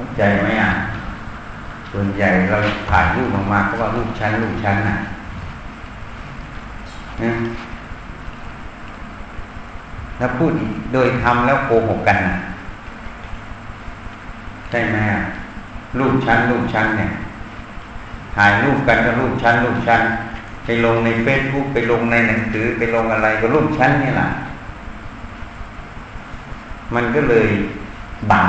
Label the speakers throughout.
Speaker 1: เข้าใจไหมอะส่วนใหญ่เราถ่ายรูปออกมาก็ว่ารูปชั้นรูปชั้นน่ะนะแล้วพูดโดยทำแล้วโกหกกันนะใช่ไหมรูปชั้นรูปชั้นเนี่ยถ่ายรูปกันก็รูปชั้นรูปชั้น ไปลงในเฟซบุ๊กไปลงในหนังสือไปลงอะไรก็รูปชั้นนี่แหละมันก็เลยบัง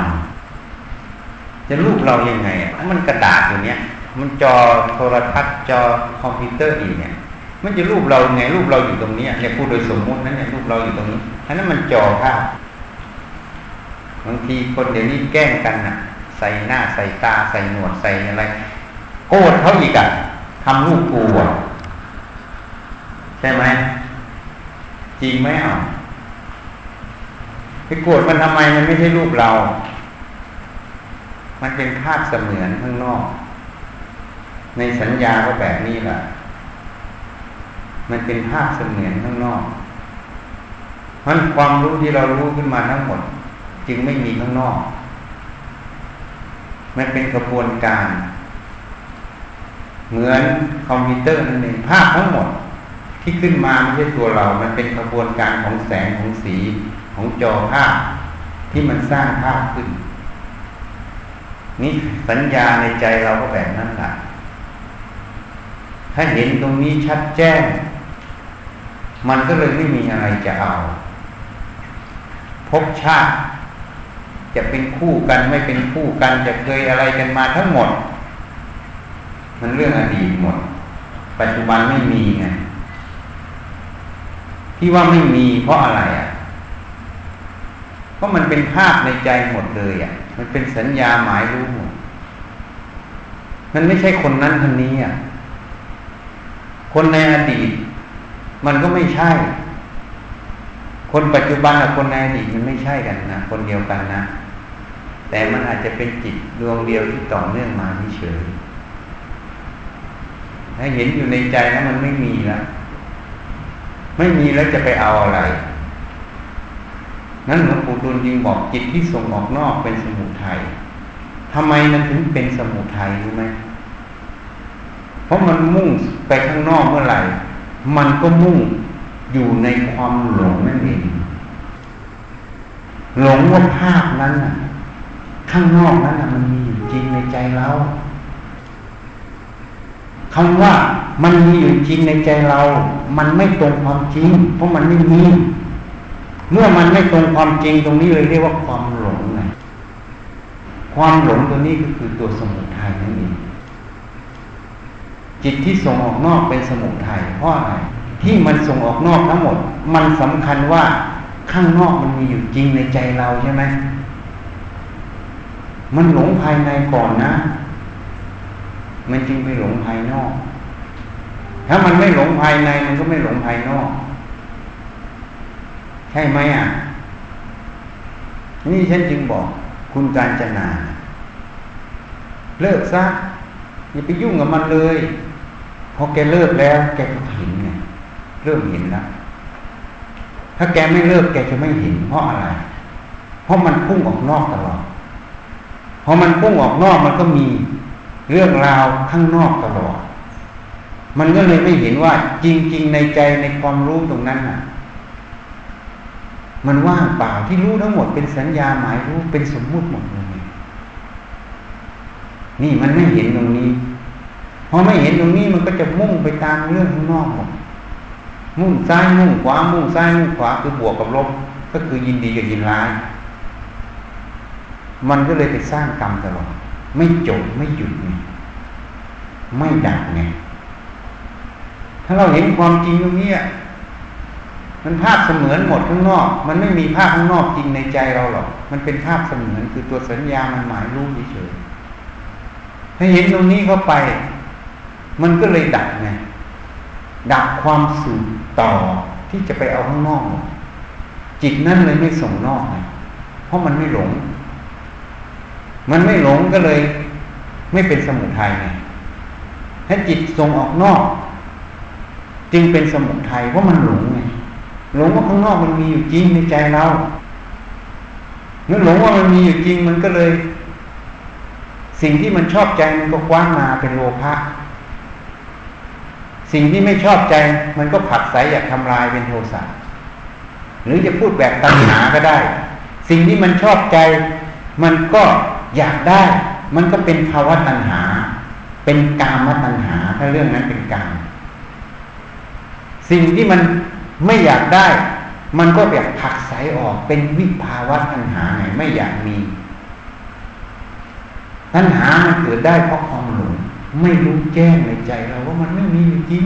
Speaker 1: จะรูปเรายังไงอะมันกระดาษอยู่เนี้ย มันจอโทรทัศน์จอคอมพิวเตอร์อีกเนี่ย มันจะรูปเราไงรูปเราอยู่ตรงนี้เนี่ยพูดโดยสมมุตินั้นเนี่ยรูปเราอยู่ตรงนี้อันนั้นมันจอภาพบางทีคนเดี๋ยวนี้แกล้งกันอะ ใส่หน้าใส่ตาใส่หนวดใส่อะไรโกรธเขาอีกอะทำรูปกูอะใช่ไหมจริงไหมอะไปโกรธมันทำไมมันไม่ใช่รูปเรา มันเป็นภาพเสมือนข้างนอก ในสัญญาก็แบบนี้แหละมันเป็นภาพเสมือนข้างนอกเพราะความรู้ที่เรารู้ขึ้นมาทั้งหมด จึงไม่มีข้างนอก มันเป็นกระบวนการ เหมือนคอมพิวเตอร์นั่นเองภาพทั้งหมด ที่ขึ้นมาไม่ใช่ตัวเรา มันเป็นกระบวนการของแสงของสีของจอภาพที่มันสร้างภาพขึ้น นี่สัญญาในใจเราก็แบบนั้นแหละถ้าเห็นตรงนี้ชัดแจ้ง มันก็เลยไม่มีอะไรจะเอาพบชาติ จะเป็นคู่กันไม่เป็นคู่กันจะเคยอะไรกันมาทั้งหมด มันเรื่องอดีตหมด ปัจจุบันไม่มีไงที่ว่าไม่มีเพราะอะไรอะเพราะมันเป็นภาพในใจหมดเลยอะ มันเป็นสัญญาหมายรู้หมดมันไม่ใช่คนนั้นคนนี้อะ คนในอดีต มันก็ไม่ใช่ คนปัจจุบันกับคนในอดีตมันไม่ใช่กันนะคนเดียวกันนะ แต่มันอาจจะเป็นจิตดวงเดียวที่ต่อเนื่องมาเฉยถ้าเห็นอยู่ในใจแล้วมันไม่มีแล้วไม่มีแล้วจะไปเอาอะไร นั้นหลวงปู่ดูลยิงบอกจิตที่ส่งออกนอกเป็นสมุทัยทำไมมันถึงเป็นสมุทัยรู้ไหมเพราะมันมุ่งไปข้างนอกเมื่อไหร่ มันก็มุ่งอยู่ในความหลงนั่นเอง หลงว่าภาพนั้นน่ะ ข้างนอกนั้นน่ะมันมีอยู่จริงในใจเราคำว่ามันมีอยู่จริงในใจเรา มันไม่ตรงความจริง เพราะมันไม่มี เมื่อมันไม่ตรงความจริงตรงนี้เลยเรียกว่าความหลงไงความหลงตัวนี้ก็คือตัวสมุทัยนั่นเองจิตที่ส่งออกนอกเป็นสมุทัยเพราะอะไรที่มันส่งออกนอกทั้งหมด มันสำคัญว่าข้างนอกมันมีอยู่จริงในใจเราใช่ไหมมันหลงภายในก่อนนะ มันจึงไปหลงภายนอก ถ้ามันไม่หลงภายในมันก็ไม่หลงภายนอก ใช่ไหมอะ นี่ฉันจึงบอก คุณการจนา เลิกซะอย่าไปยุ่งกับมันเลยพอแกเลิกแล้ว แกก็เห็นไงเริ่มเห็นแล้วถ้าแกไม่เลิกแกจะไม่เห็น เพราะอะไร เพราะมันพุ่งออกนอกตลอดพอมันพุ่งออกนอกมันก็มีเรื่องราวข้างนอกตลอด มันก็เลยไม่เห็นว่าจริง ๆ ในใจในความรู้ตรงนั้นน่ะ มันว่างเปล่าที่รู้ทั้งหมดเป็นสัญญาหมายรู้เป็นสมมุติหมดเลยนี่มันไม่เห็นตรงนี้พอไม่เห็นตรงนี้มันก็จะมุ่งไปตามเรื่องข้างนอกหมดมุ่งซ้ายมุ่งขวามุ่งซ้ายมุ่งขวาคือบวกกับลบ ก็คือยินดีกับยินร้าย มันก็เลยไปสร้างกรรมตลอดไม่จบไม่หยุดไงไม่ดับไงถ้าเราเห็นความจริงตรงนี้ มันภาพเสมือนหมดข้างนอก มันไม่มีภาพข้างนอกจริงในใจเราหรอก มันเป็นภาพเสมือนคือตัวสัญญามันหมายรู้เฉยถ้าเห็นตรงนี้เข้าไป มันก็เลยดับไงดับความสืบต่อที่จะไปเอาข้างนอก จิตนั่นเลยไม่ส่งนอกไงเพราะมันไม่หลง มันไม่หลงก็เลย ไม่เป็นสมุทัยไงถ้าจิตส่งออกนอก จึงเป็นสมุทัยเพราะมันหลงไง หลงว่าข้างนอกมันมีอยู่จริงในใจเราเมื่อหลงว่ามันมีอยู่จริงมันก็เลย สิ่งที่มันชอบใจมันก็คว้านมาเป็นโลภะสิ่งที่ไม่ชอบใจมันก็ผักใสอยากทำลายเป็นโทสะหรือจะพูดแบบตัณหาก็ได้ สิ่งที่มันชอบใจ มันก็อยากได้ มันก็เป็นภาวะตัณหา เป็นกามตัณหา ถ้าเรื่องนั้นเป็นกามสิ่งที่มัน ไม่อยากได้ มันก็แบบผักใสออกเป็นวิภาวะตัณหาไงไม่อยากมีตัณหามันเกิดได้เพราะความหลงไม่รู้แจ้งในใจเราว่ามันไม่มีจริง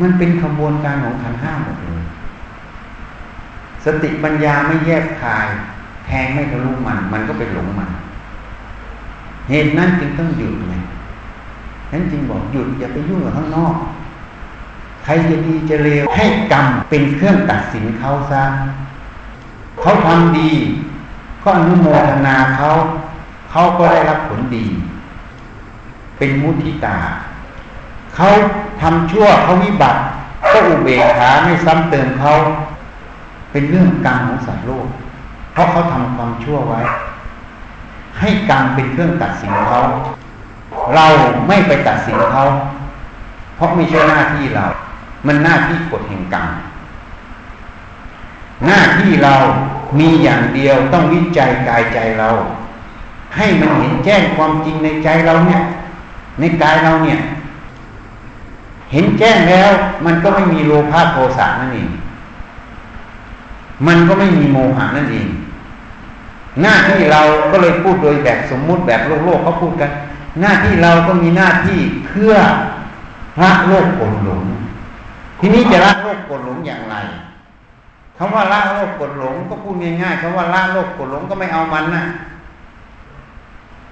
Speaker 1: มันเป็นขบวนการของขันห้าหมดเลย สติปัญญาไม่แยกคาย แทงไม่ทะลุมัน มันก็ไปหลงมัน เหตุนั้นจึงต้องหยุดไงนั้นจึงบอกหยุดอย่าไปยุ่งกับข้างนอก ใครจะดีจะเลวให้กรรมเป็นเครื่องตัดสินเขาซะเขาทำดี ก็อนุโมทนาเขาเขาก็ได้รับผลดี เป็นมุทิตา เขาทำชั่วเขาวิบัติ ก็อุเบกขาไม่ซ้ำเติมเขาเป็นเรื่องกรรมของสัตว์โลก เพราะเขาทำความชั่วไว้ ให้กรรมเป็นเครื่องตัดสินเขาเราไม่ไปตัดสินเขาเพราะไม่ใช่หน้าที่เรา มันหน้าที่กฎแห่งกรรมหน้าที่เรามีอย่างเดียวต้องวิจัยกายใจเรา ให้มันเห็นแจ้งความจริงในใจเราเนี่ย ในกายเราเนี่ย เห็นแจ้งแล้ว มันก็ไม่มีโลภะโทสะนั่นเองมันก็ไม่มีโมหะนั่นเองหน้าที่เราก็เลยพูดโดยแบบสมมุติแบบโลกโลกเขาพูดกัน หน้าที่เราก็มีหน้าที่เพื่อละโลกกดหลง ทีนี้จะละโลกกดหลงอย่างไรคำว่าละโลกกดหลงก็พูดง่ายๆคำว่าละโลกกดหลงก็ไม่เอามันนะ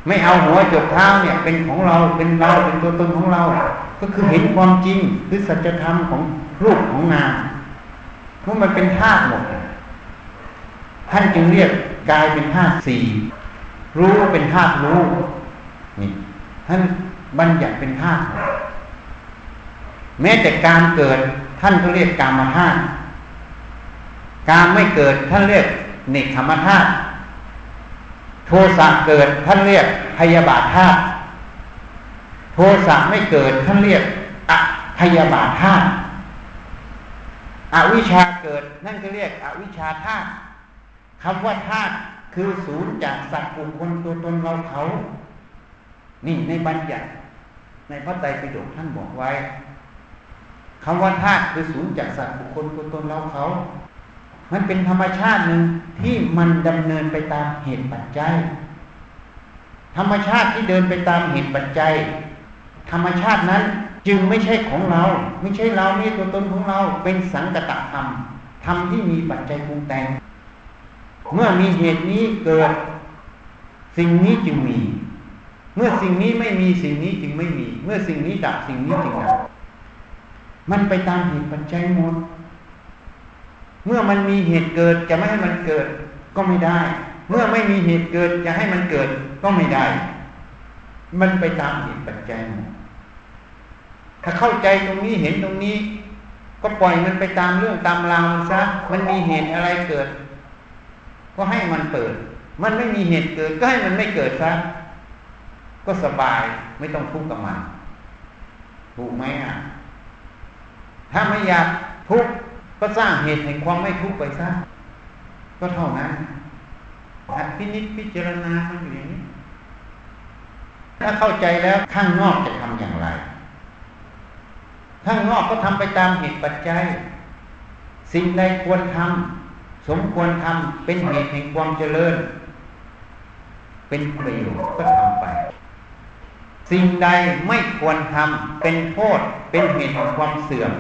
Speaker 1: ไม่เอาหัวจดเท้าเนี่ย เป็นของเราเป็นเราเป็นตัวตนของเรา ก็คือเห็นความจริงคือสัจธรรมของรูปของนามเพราะมันเป็นธาตุหมดท่านจึงเรียกกายเป็นธาตุสี่รู้เป็นธาตุรู้นี่ท่านบัญญัติเป็นธาตุ แม้แต่การเกิดท่านก็เรียกกามธาตุการไม่เกิดท่านเรียกเนกขมธาตุโทสะเกิดท่านเรียกพยาบาทธาตุโทสะไม่เกิดท่านเรียกอพยาบาทธาตุอวิชาเกิดนั่นก็เรียกอวิชาธาตุคำว่าธาตุคือศูนย์จากสัตว์บุคคลตัวตนเราเขา นี่ในบัญญัติในพระไตรปิฎกท่านบอกไว้ คำว่าธาตุคือศูนย์จากสัตว์บุคคลตัวตนเราเขา มันเป็นธรรมชาติหนึ่งที่มันดำเนินไปตามเหตุปัจจัย ธรรมชาติที่เดินไปตามเหตุปัจจัย ธรรมชาตินั้นจึงไม่ใช่ของเรา ไม่ใช่เราไม่ตัวตนของเรา เป็นสังกตธรรมธรรมที่มีปัจจัยปรุงแต่ง เมื่อมีเหตุนี้เกิด สิ่งนี้จึงมี เมื่อสิ่งนี้ไม่มีสิ่งนี้จึงไม่มี เมื่อสิ่งนี้ดับสิ่งนี้จึงดับ มันไปตามเหตุปัจจัยหมด เมื่อมันมีเหตุเกิดจะไม่ให้มันเกิดก็ไม่ได้ เมื่อไม่มีเหตุเกิดจะให้มันเกิดก็ไม่ได้ มันไปตามเหตุปัจจัยหมดถ้าเข้าใจตรงนี้เห็นตรงนี้ ก็ปล่อยมันไปตามเรื่องตามราวมันซะ มันมีเหตุอะไรเกิด ก็ให้มันเปิด มันไม่มีเหตุเกิดก็ให้มันไม่เกิดซะ ก็สบายไม่ต้องทุกข์กับมัน ถูกไหมอะ ถ้าไม่อยากทุกข์ก็สร้างเหตุแห่งความไม่ทุกข์ไปซะก็เท่านั้นหัดพินิจพิจารณามันอยู่อย่างนี้ ถ้าเข้าใจแล้วข้างนอกจะทำอย่างไร ข้างนอกก็ทำไปตามเหตุปัจจัย สิ่งใดควรทำสมควรทำเป็นเหตุแห่งความเจริญ เป็นประโยชน์ก็ทำไป สิ่งใดไม่ควรทำเป็นโทษเป็นเหตุแห่งความเสื่อม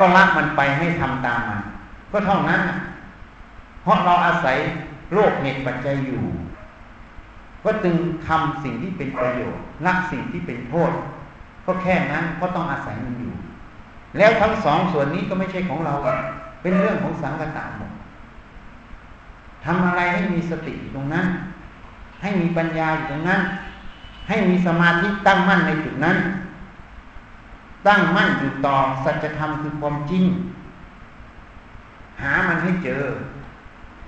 Speaker 1: ก็ละมันไปไม่ทำตามมัน ก็เท่านั้นเพราะเราอาศัยโลกเหตุปัจจัยอยู่ ก็จึงทำสิ่งที่เป็นประโยชน์ละสิ่งที่เป็นโทษ ก็แค่นั้นก็ต้องอาศัยมันอยู่ แล้วทั้งสองส่วนนี้ก็ไม่ใช่ของเรา เป็นเรื่องของสังกัตหมดทำอะไรให้มีสติตรงนั้น ให้มีปัญญาอยู่ตรงนั้น ให้มีสมาธิตั้งมั่นในจุดนั้น ตั้งมั่นอยู่ต่อสัจธรรมคือความจริง หามันให้เจอ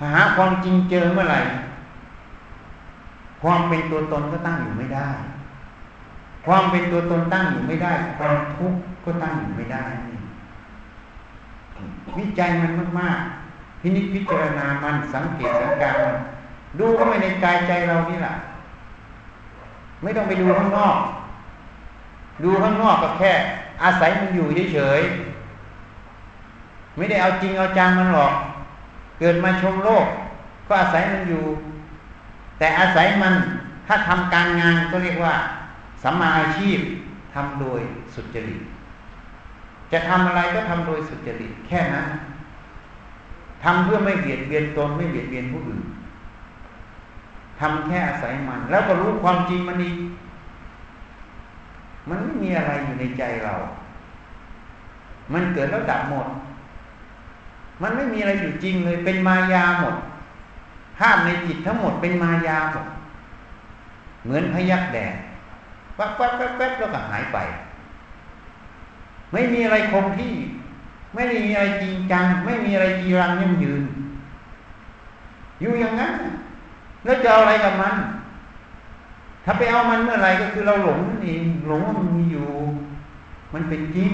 Speaker 1: หาความจริงเจอเมื่อไหร่ ความเป็นตัวตนก็ตั้งอยู่ไม่ได้ ความเป็นตัวตนตั้งอยู่ไม่ได้ ความทุกข์ก็ตั้งอยู่ไม่ได้ วิจัยมันมากๆพินิจพิจารณามันสังเกตสังการมันดูก็ไม่ในกายใจเรานี่แหละไม่ต้องไปดูข้างนอก ดูข้างนอกก็แค่ อาศัยมันอยู่เฉยๆไม่ได้เอาจริงเอาจังมันหรอก เกิดมาชมโลก ก็อาศัยมันอยู่ แต่อาศัยมันถ้าทำการงานก็เรียกว่าสัมมาอาชีพทำโดยสุจริต จะทำอะไรก็ทำโดยสุจริตแค่นั้นทำเพื่อไม่เบียดเบียนตนไม่เบียดเบียนผู้อื่นทำแค่อาศัยมัน แล้วก็รู้ความจริงมันอีก มันไม่มีอะไรอยู่ในใจเรา มันเกิดแล้วดับหมด มันไม่มีอะไรอยู่จริงเลย เป็นมายาหมด ภาพในจิตทั้งหมดเป็นมายาหมด เหมือนพยักแดดแป๊บแป๊บแป๊บแป๊บแล้วก็หายไป ไม่มีอะไรคงที่ ไม่มีอะไรจริงจัง ไม่มีอะไรจีรังยั่งยืน อยู่อย่างนั้น แล้วจะเออะไรกับมัน ถ้าไปเอามันเมื่อไรก็คือเราหลงนั่นเองหลงว่ามันมีอยู่ มันเป็นจริง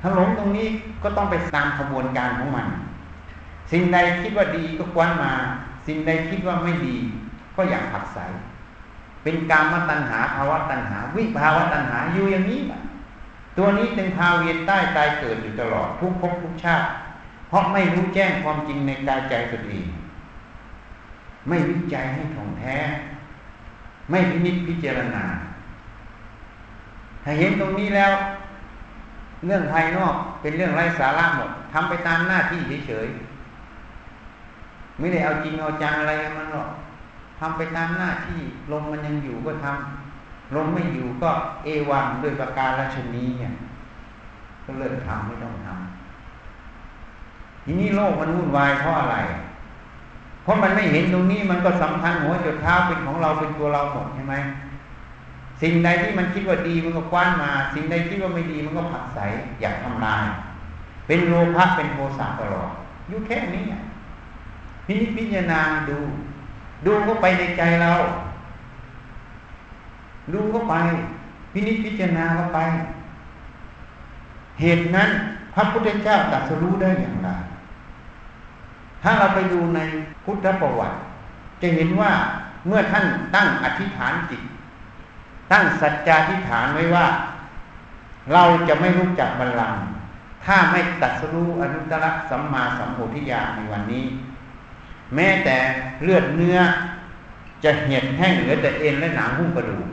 Speaker 1: ถ้าหลงตรงนี้ก็ต้องไปตามขบวนการของมัน สิ่งใดคิดว่าดีก็ควนมา สิ่งใดคิดว่าไม่ดี ก็อยากผักใสเป็นกามตัณหาภาวะตัณหา วิภาวะตัณหาอยู่อย่างนี้ตัวนี้เป็นพาเวียนใต้ตายเกิดอยู่ตลอดทุกภพทุกชาติ เพราะไม่รู้แจ้งความจริงในกายใจตัวเอง ไม่วิจัยให้ถ่องแท้ ไม่พินิจพิจารณา ถ้าเห็นตรงนี้แล้ว เรื่องภายนอกเป็นเรื่องไร้สาระหมดทำไปตามหน้าที่เฉยๆไม่ได้เอาจริงเอาจังอะไรมันหรอกทำไปตามหน้าที่ลมมันยังอยู่ก็ทำลมไม่อยู่ก็เอวังด้วยประการราชนีเนี่ยก็เลิกทำไม่ต้องทำทีนี้โลกมันวุ่นวายเพราะอะไร ราะมันไม่เห็นตรงนี้มันก็สำคัญหัวจุดเท้าเป็นของเราเป็นตัวเราหมดใช่ไหมสิ่งใดที่มันคิดว่าดีมันก็คว้านมา สิ่งใดคิดว่าไม่ดีมันก็ผักใสอยากทำลาย เป็นโลภะเป็นโทสะตลอดอยู่แค่นี้พิพิจารณาดู ดูเข้าไปในใจเรา ดูเข้าไป พินิจพิจารณาเข้าไป เหตุนั้น พระพุทธเจ้าตรัสรู้ได้อย่างไร ถ้าเราไปดูในพุทธประวัติ จะเห็นว่าเมื่อท่านตั้งอธิษฐานจิต ตั้งสัจจาธิษฐานไว้ว่า เราจะไม่รู้จักบัลลังก์ถ้าไม่ตัดสู้อนุตตรสัมมาสัมโพธิญาณในวันนี้ แม้แต่เลือดเนื้อจะเหี่ยแห้งเหลือแต่เอ็นและหนังหุ้มกระดูก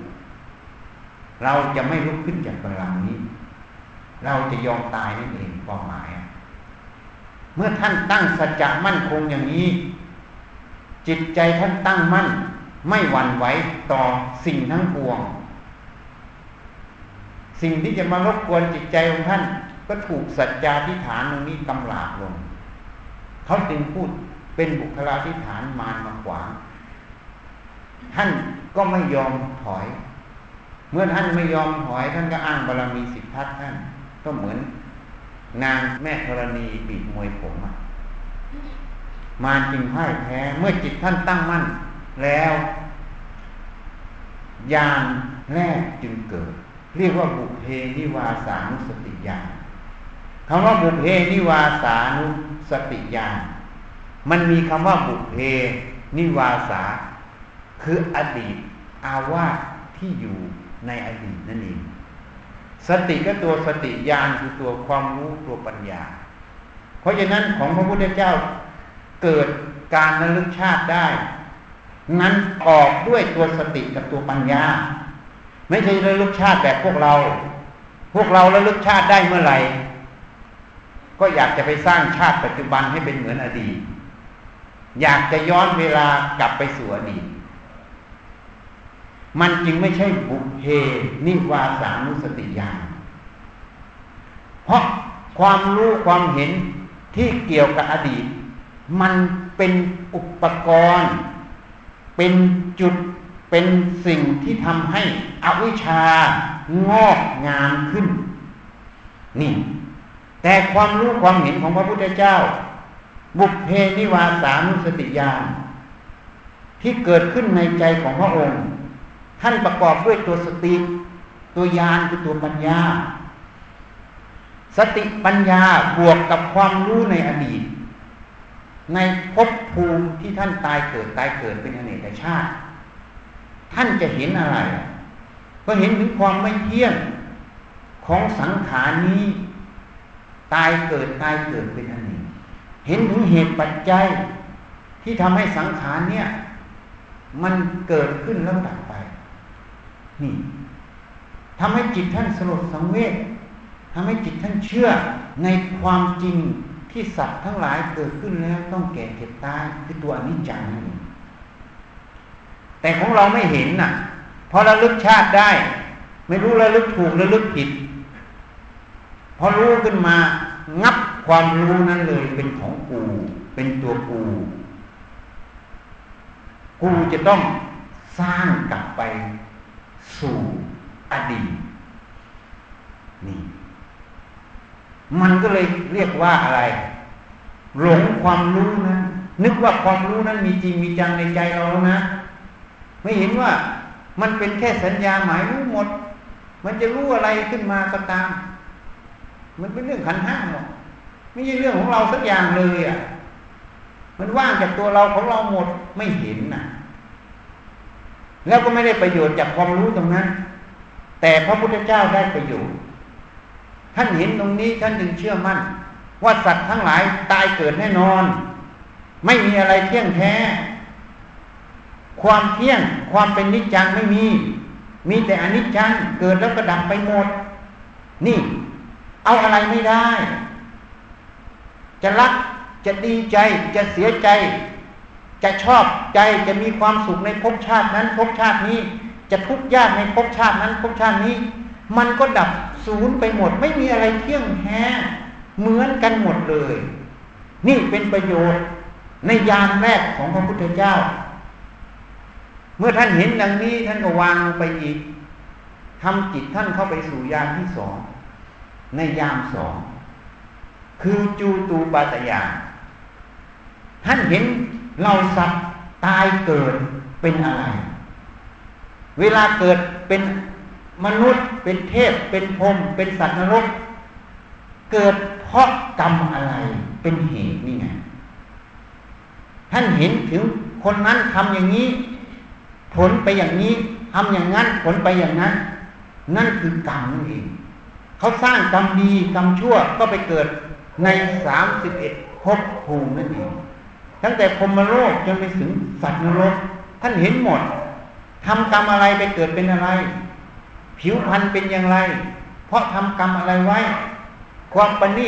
Speaker 1: เราจะไม่ลุกขึ้นจากบัลลังก์นี้ เราจะยอมตายนั่นเองความหมาย เมื่อท่านตั้งสัจจะมั่นคงอย่างนี้ จิตใจท่านตั้งมั่น ไม่หวั่นไหวต่อสิ่งทั้งปวง สิ่งที่จะมารบกวนจิตใจของท่าน ก็ถูกสัจจาธิฐานตรงนี้กำลาบลง เขาจึงพูดเป็นบุคลาธิฐานมารมาขวางท่านก็ไม่ยอมถอย เมื่อท่านไม่ยอมถอย ท่านก็อ้างบารรมีสิทธัตท่านก็เหมือน นางแม่ธรณีบีบมวยผมมารจึงพ่ายแพ้ เมื่อจิตท่านตั้งมั่น แล้วญาณแรกจึงเกิด เรียกว่าปุพเพนิวาสานุสติญาณคำว่าปุพเพนิวาสานุสติญาณมันมีคำว่าปุพเพนิวาสา คืออดีตอาวาสที่อยู่ในอดีตนั่นเอง สติก็ตัวสติญาณคือตัวความรู้ตัวปัญญา เพราะฉะนั้นของพระพุทธเจ้าเกิดการระลึกชาติได้ นั้นออกด้วยตัวสติกับตัวปัญญา ไม่ใช่ระลึกชาติแบบพวกเรา พวกเราระลึกชาติได้เมื่อไหร่ ก็อยากจะไปสร้างชาติปัจจุบันให้เป็นเหมือนอดีต อยากจะย้อนเวลากลับไปสู่อดีต มันจึงไม่ใช่บุเพนิวาสานุสติญาณเพราะความรู้ความเห็นที่เกี่ยวกับอดีต มันเป็นอุปกรณ์ เป็นจุดเป็นสิ่งที่ทำให้อวิชชางอกงามขึ้น นี่ แต่ความรู้ความเห็นของพระพุทธเจ้า บุพเพนิวาสานุสติญาณที่เกิดขึ้นในใจของพระองค์ ท่านประกอบด้วยตัวสติ ตัวยานคือตัวปัญญา สติปัญญาบวกกับความรู้ในอดีต ในภพภูมิที่ท่านตายเกิดตายเกิดเป็นอเนกชาติ ท่านจะเห็นอะไร ก็เห็นถึงความไม่เที่ยงของสังขารนี้ ตายเกิดตายเกิดเป็นอันกเห็นถึงเหตุปัจจัยที่ทำให้สังขารเนี่ย มันเกิดขึ้นแล้วดับ นี่ทำให้จิตท่านสลดสังเวชทำให้จิตท่านเชื่อในความจริงที่สัตว์ทั้งหลายเกิดขึ้นแล้วต้องแก่เจ็บตายคือตัวอนิจจังนั่นเองแต่ของเราไม่เห็นน่ะพอระลึกชาติได้ ไม่รู้ระลึกถูกระลึกผิด พอรู้ขึ้นมา งับความรู้นั้นเลยเป็นของกู เป็นตัวกู กูจะต้องสร้างกลับไป สู่อดีตนี่ มันก็เลยเรียกว่าอะไร หลงความรู้นั้นนึกว่าความรู้นั้นมีจริงมีจังในใจเราแล้วนะ ไม่เห็นว่ามันเป็นแค่สัญญาหมายรู้หมด มันจะรู้อะไรขึ้นมาก็ตาม มันเป็นเรื่องขันห้าหรอกไม่ใช่เรื่องของเราสักอย่างเลยอะ มันว่างจากตัวเราของเราหมดไม่เห็นน่ะ แล้วก็ไม่ได้ประโยชน์จากความรู้ตรงนั้น แต่พระพุทธเจ้าได้ประโยชน์ ท่านเห็นตรงนี้ท่านจึงเชื่อมั่น ว่าสัตว์ทั้งหลายตายเกิดแน่นอน ไม่มีอะไรเที่ยงแท้ ความเที่ยงความเป็นนิจจังไม่มี มีแต่อนิจจังเกิดแล้วก็ดับไปหมด นี่ เอาอะไรไม่ได้ จะรักจะดีใจจะเสียใจ จะชอบใจจะมีความสุขในภพชาตินั้นภพชาตินี้ จะทุกข์ยากในภพชาตินั้นภพชาตินี้ มันก็ดับศูนย์ไปหมด ไม่มีอะไรเที่ยงแท้เหมือนกันหมดเลย นี่เป็นประโยชน์ในยานแรกของพระพุทธเจ้า เมื่อท่านเห็นดังนี้ท่านก็วางลงไปอีกทำจิตท่านเข้าไปสู่ยานที่สองในยามสองคือจูตูปาตยาท่านเห็น เราสัตว์ตายเกิดเป็นอะไร เวลาเกิดเป็นมนุษย์ เป็นเทพ เป็นพรหมเป็นสัตว์นรก เกิดเพราะกรรมอะไรเป็นเหตุนี่ไงท่านเห็นถึงคนนั้นทำอย่างนี้ ผลไปอย่างนี้ทำอย่างนั้น ผลไปอย่างนั้น นั่นคือกรรมนั่นเองเขาสร้างกรรมดีกรรมชั่วก็ไปเกิดในสามสิบเอ็ดภพภูมินั่นเอง ตั้งแต่พรมโลกจนไปถึงสัตว์นรก ท่านเห็นหมดทำกรรมอะไรไปเกิดเป็นอะไร ผิวพรรณเป็นอย่างไร เพราะทำกรรมอะไรไว้ ความปณิ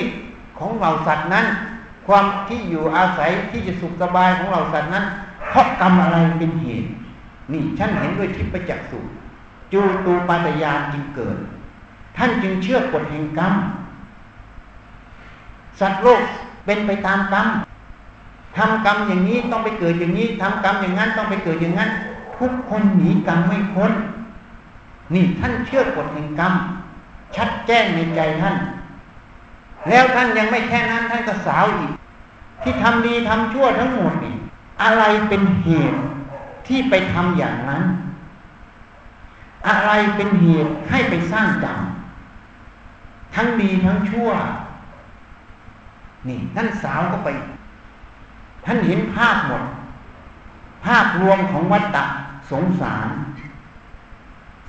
Speaker 1: ของเหล่าสัตว์นั้น ความที่อยู่อาศัยที่จะสุขสบายของเหล่าสัตว์นั้น เพราะกรรมอะไรเป็นเหตุ นี่ฉันเห็นด้วยทิพยจักษุจูตูปาตยานจึงเกิด ท่านจึงเชื่อกฎแห่งกรรม สัตว์โลกเป็นไปตามกรรม ทำกรรมอย่างนี้ต้องไปเกิดอย่างนี้ทำกรรมอย่างนั้นต้องไปเกิดอย่างนั้น ทุกคนหนีกรรมไม่พ้น นี่ท่านเชื่อกฎแห่งกรรม ชัดแจ้งในใจท่าน แล้วท่านยังไม่แค่นั้นท่านก็สาวอีก ที่ทำดีทำชั่วทั้งหมดนี่อะไรเป็นเหตุที่ไปทำอย่างนั้น อะไรเป็นเหตุให้ไปสร้างกรรมทั้งดีทั้งชั่ว นี่ท่านสาวก็ไป ท่านเห็นภาพหมด ภาพรวมของวัฏฏะสงสาร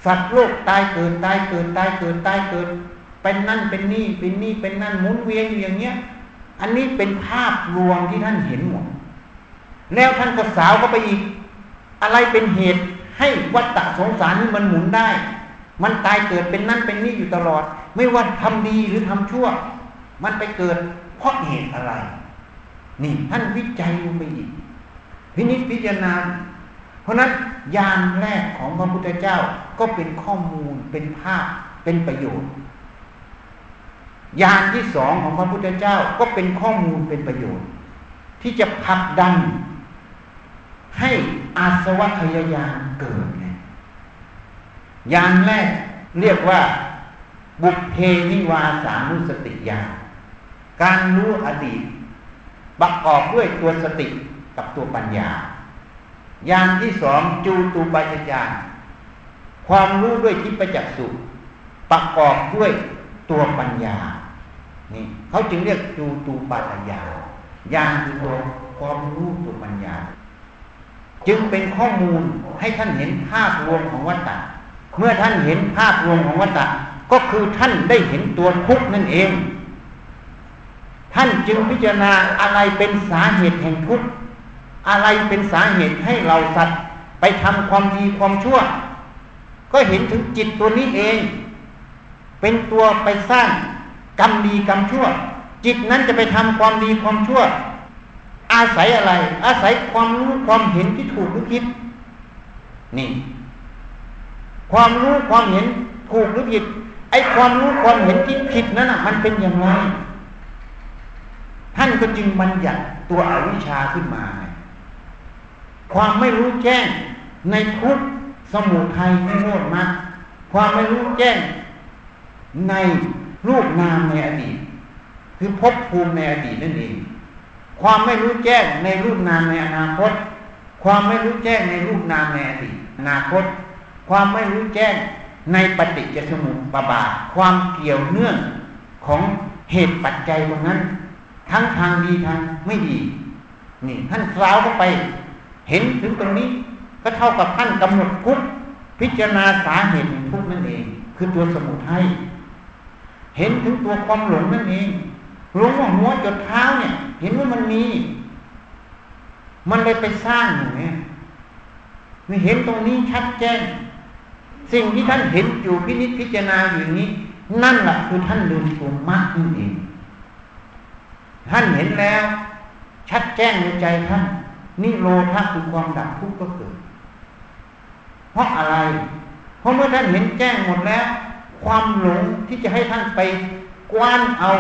Speaker 1: สัตว์โลกตายเกิดตายเกิดตายเกิดตายเกิด เป็นนั่นเป็นนี่เป็นนี่เป็นนั่นหมุนเวียนอยู่อย่างเงี้ย อันนี้เป็นภาพรวมที่ท่านเห็นหมด แล้วท่านก็สาวก็ไปอีก อะไรเป็นเหตุให้วัฏฏะสงสารนี่มันหมุนได้ มันตายเกิดเป็นนั่นเป็นนี่อยู่ตลอด ไม่ว่าทำดีหรือทำชั่ว มันไปเกิดเพราะเหตุอะไร นี่ท่านวิจัยลงไปอีกพินิจพิจารณา เพราะนั้นยานแรกของพระพุทธเจ้าก็เป็นข้อมูลเป็นภาพเป็นประโยชน์ยานที่สองของพระพุทธเจ้าก็เป็นข้อมูลเป็นประโยชน์ ที่จะผลักดัน ให้อาสวัคยายานเกิดยานแรกเรียกว่า บุพเพนิวาสานุสติญาณการรู้อดีต ประกอบด้วยตัวสติกับตัวปัญญาญาณที่สองจูตูปัญญาความรู้ด้วยทิพจักสุประกอบด้วยตัวปัญญา นี่เขาจึงเรียกจูตูปัญญาญาณคือตัวความรู้ตัวปัญญา จึงเป็นข้อมูลให้ท่านเห็นภาพรวมของวัตตะเมื่อท่านเห็นภาพรวมของวัตตะก็คือท่านได้เห็นตัวทุกนั่นเอง ท่านจึงพิจารณาอะไรเป็นสาเหตุแห่งทุกข์อะไรเป็นสาเหตุให้เราสัตว์ไปทำความดีความชั่ว ก็เห็นถึงจิตตัวนี้เอง เป็นตัวไปสร้างกรรมดีกรรมชั่ว จิตนั้นจะไปทำความดีความชั่ว อาศัยอะไร อาศัยความรู้ความเห็นที่ถูกหรือผิดนี่ ความรู้ความเห็นถูกหรือผิดไอ้ความรู้ความเห็นที่ผิดนั้นอะ มันเป็นอย่างไร ท่านก็จึงบัญญัติตัวอวิชชาขึ้นมา ความไม่รู้แจ้งในทุกสมุทัยไม่โทษมากความไม่รู้แจ้งในรูปนามในอดีต คือภพภูมิในอดีตนั่นเอง ความไม่รู้แจ้งในรูปนามในอนาคต ความไม่รู้แจ้งในรูปนามในอดีตอนาคต ความไม่รู้แจ้งในปฏิจจสมุปบาทความเกี่ยวเนื่องของเหตุปัจจัยตรงนั้น ทั้งทางดีทางไม่ดี นี่ท่านกล่าวเข้าไป เห็นถึงตรงนี้ ก็เท่ากับท่านกำหนดทุกพิจารณาสาเหตุของทุกนั่นเอง คือตัวสมุทัยเห็นถึงตัวความหลงนั่นเองหลงว่าหัวจดเท้าเนี่ย เห็นว่ามันมี มันเลยไปสร้างอย่างนี้มีเห็นตรงนี้ชัดแจ้ง สิ่งที่ท่านเห็นอยู่พินิจพิจารณาอยู่นี้ นั่นแหละคือท่านลืมตัวมากนั่นเอง ท่านเห็นแล้ว ชัดแจ้งในใจท่านนิโรธาคือความดับทุกข์ก็เกิด เพราะอะไร เพราะเมื่อท่านเห็นแจ้งหมดแล้ว ความหลงที่จะให้ท่านไปกว้านเอา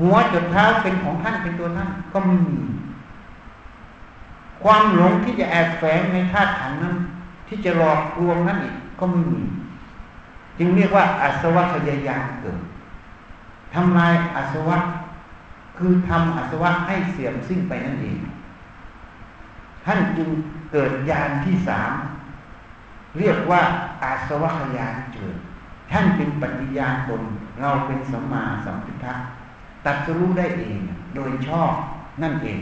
Speaker 1: หัวจดเท้าเป็นของท่านเป็นตัวท่านก็ไม่มี ความหลงที่จะแอบแฝงในธาตุขันนั้น ที่จะหลอกลวงนั้นอีกก็ไม่มี จึงเรียกว่าอาสวะขยายานเกิดทำลายอาสวะ คือทำอาสวะให้เสื่อมสิ้นไปนั่นเอง ท่านจึงเกิดญาณที่สามเรียกว่าอาสวัคยานเกิดท่านเป็นปฏิญาณตนเราเป็นสัมมาสัมพุทธะตัดสู้ได้เอง โดยชอบนั่นเอง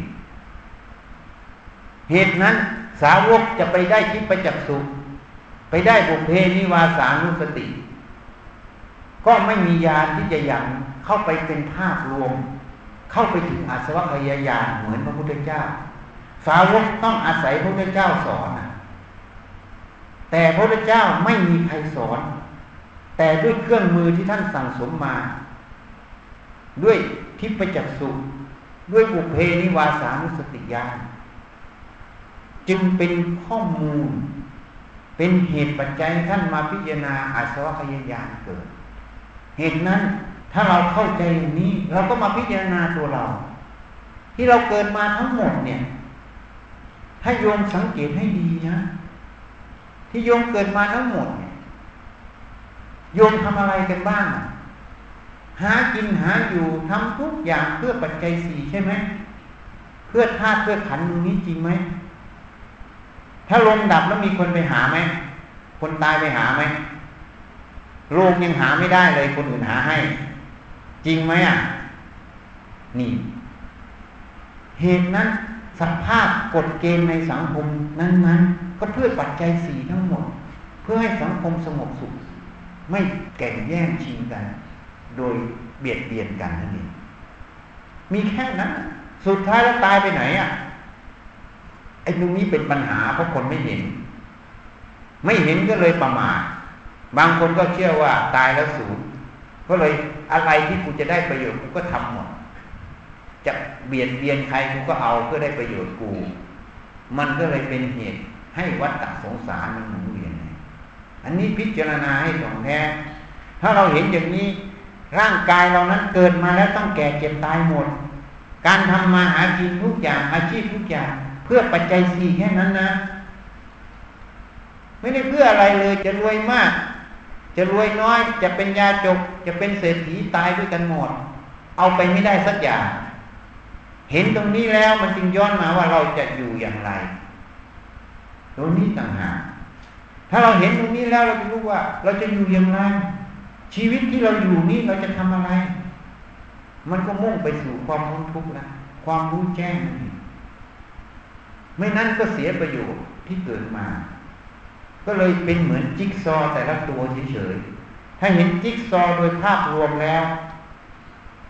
Speaker 1: เหตุนั้นสาวกจะไปได้ทิพจักสุไปได้บุเพนิวาสานุสติ ก็ไม่มียานที่จะยังเข้าไปเป็นภาพรวม เข้าไปถึงอาสวัคยายานเหมือนพระพุทธเจ้า สาวกต้องอาศัยพระพุทธเจ้าสอนแต่พระพุทธเจ้าไม่มีใครสอน แต่ด้วยเครื่องมือที่ท่านสั่งสมมา ด้วยทิพจักสุด้วยบุเพนิวาสานุสติญาณจึงเป็นข้อมูล เป็นเหตุปัจจัยท่านมาพิจารณาอาสวะขยายานเกิด เหตุนั้น ถ้าเราเข้าใจอย่างนี้ เราก็มาพิจารณาตัวเรา ที่เราเกิดมาทั้งหมดเนี่ย ถ้าโยมสังเกตให้ดีนะที่โยมเกิดมาทั้งหมดเนี่ยโยมทำอะไรกันบ้าง หากินหาอยู่ทำทุกอย่างเพื่อปัจจัยสี่ใช่ไหมเพื่อธาตุเพื่อขันตรงนี้จริงไหมถ้าลมดับแล้วมีคนไปหาไหมคนตายไปหาไหมโรงยังหาไม่ได้เลยคนอื่นหาให้ จริงไหมอะ นี่ เหตุนั้นสภาพกฎเกณฑ์ในสังคมนั้นๆ ก็เพื่อปัจจัยสี่ทั้งหมด เพื่อให้สังคมสงบสุข ไม่แก่งแย่งชิงกัน โดยเบียดเบียนกันนั่นเองมีแค่นั้น สุดท้ายแล้วตายไปไหนอะไอ้ตรงนี้เป็นปัญหาเพราะคนไม่เห็น ไม่เห็นก็เลยประมาทบางคนก็เชื่อว่าตายแล้วสูญ ก็เลยอะไรที่กูจะได้ประโยชน์กูก็ทำหมด จะเบียดเบียนใครกูก็เอาเพื่อได้ประโยชน์กู มันก็เลยเป็นเหตุให้วัฏฏะสงสารมันหมุนเวียนอันนี้พิจารณาให้ถ่องแท้ ถ้าเราเห็นอย่างนี้ ร่างกายเรานั้นเกิดมาแล้วต้องแก่เจ็บตายหมด การทำมาหากินทุกอย่างอาชีพทุกอย่างเพื่อปัจจัยสี่แค่นั้นนะ ไม่ได้เพื่ออะไรเลยจะรวยมาก จะรวยน้อย จะเป็นยาจก จะเป็นเศรษฐีตายด้วยกันหมด เอาไปไม่ได้สักอย่าง เห็นตรงนี้แล้วมันจึงย้อนมาว่าเราจะอยู่อย่างไร ตรงนี้ต่างหากถ้าเราเห็นตรงนี้แล้วเราจะรู้ว่า เราจะอยู่อย่างไร ชีวิตที่เราอยู่นี้เราจะทำอะไร มันก็มุ่งไปสู่ความพ้นทุกข์นะความรู้แจ้ง ไม่นั้นก็เสียประโยชน์ที่เกิดมา ก็เลยเป็นเหมือนจิ๊กซอแต่ละตัวเฉยๆถ้าเห็นจิ๊กซอโดยภาพรวมแล้ว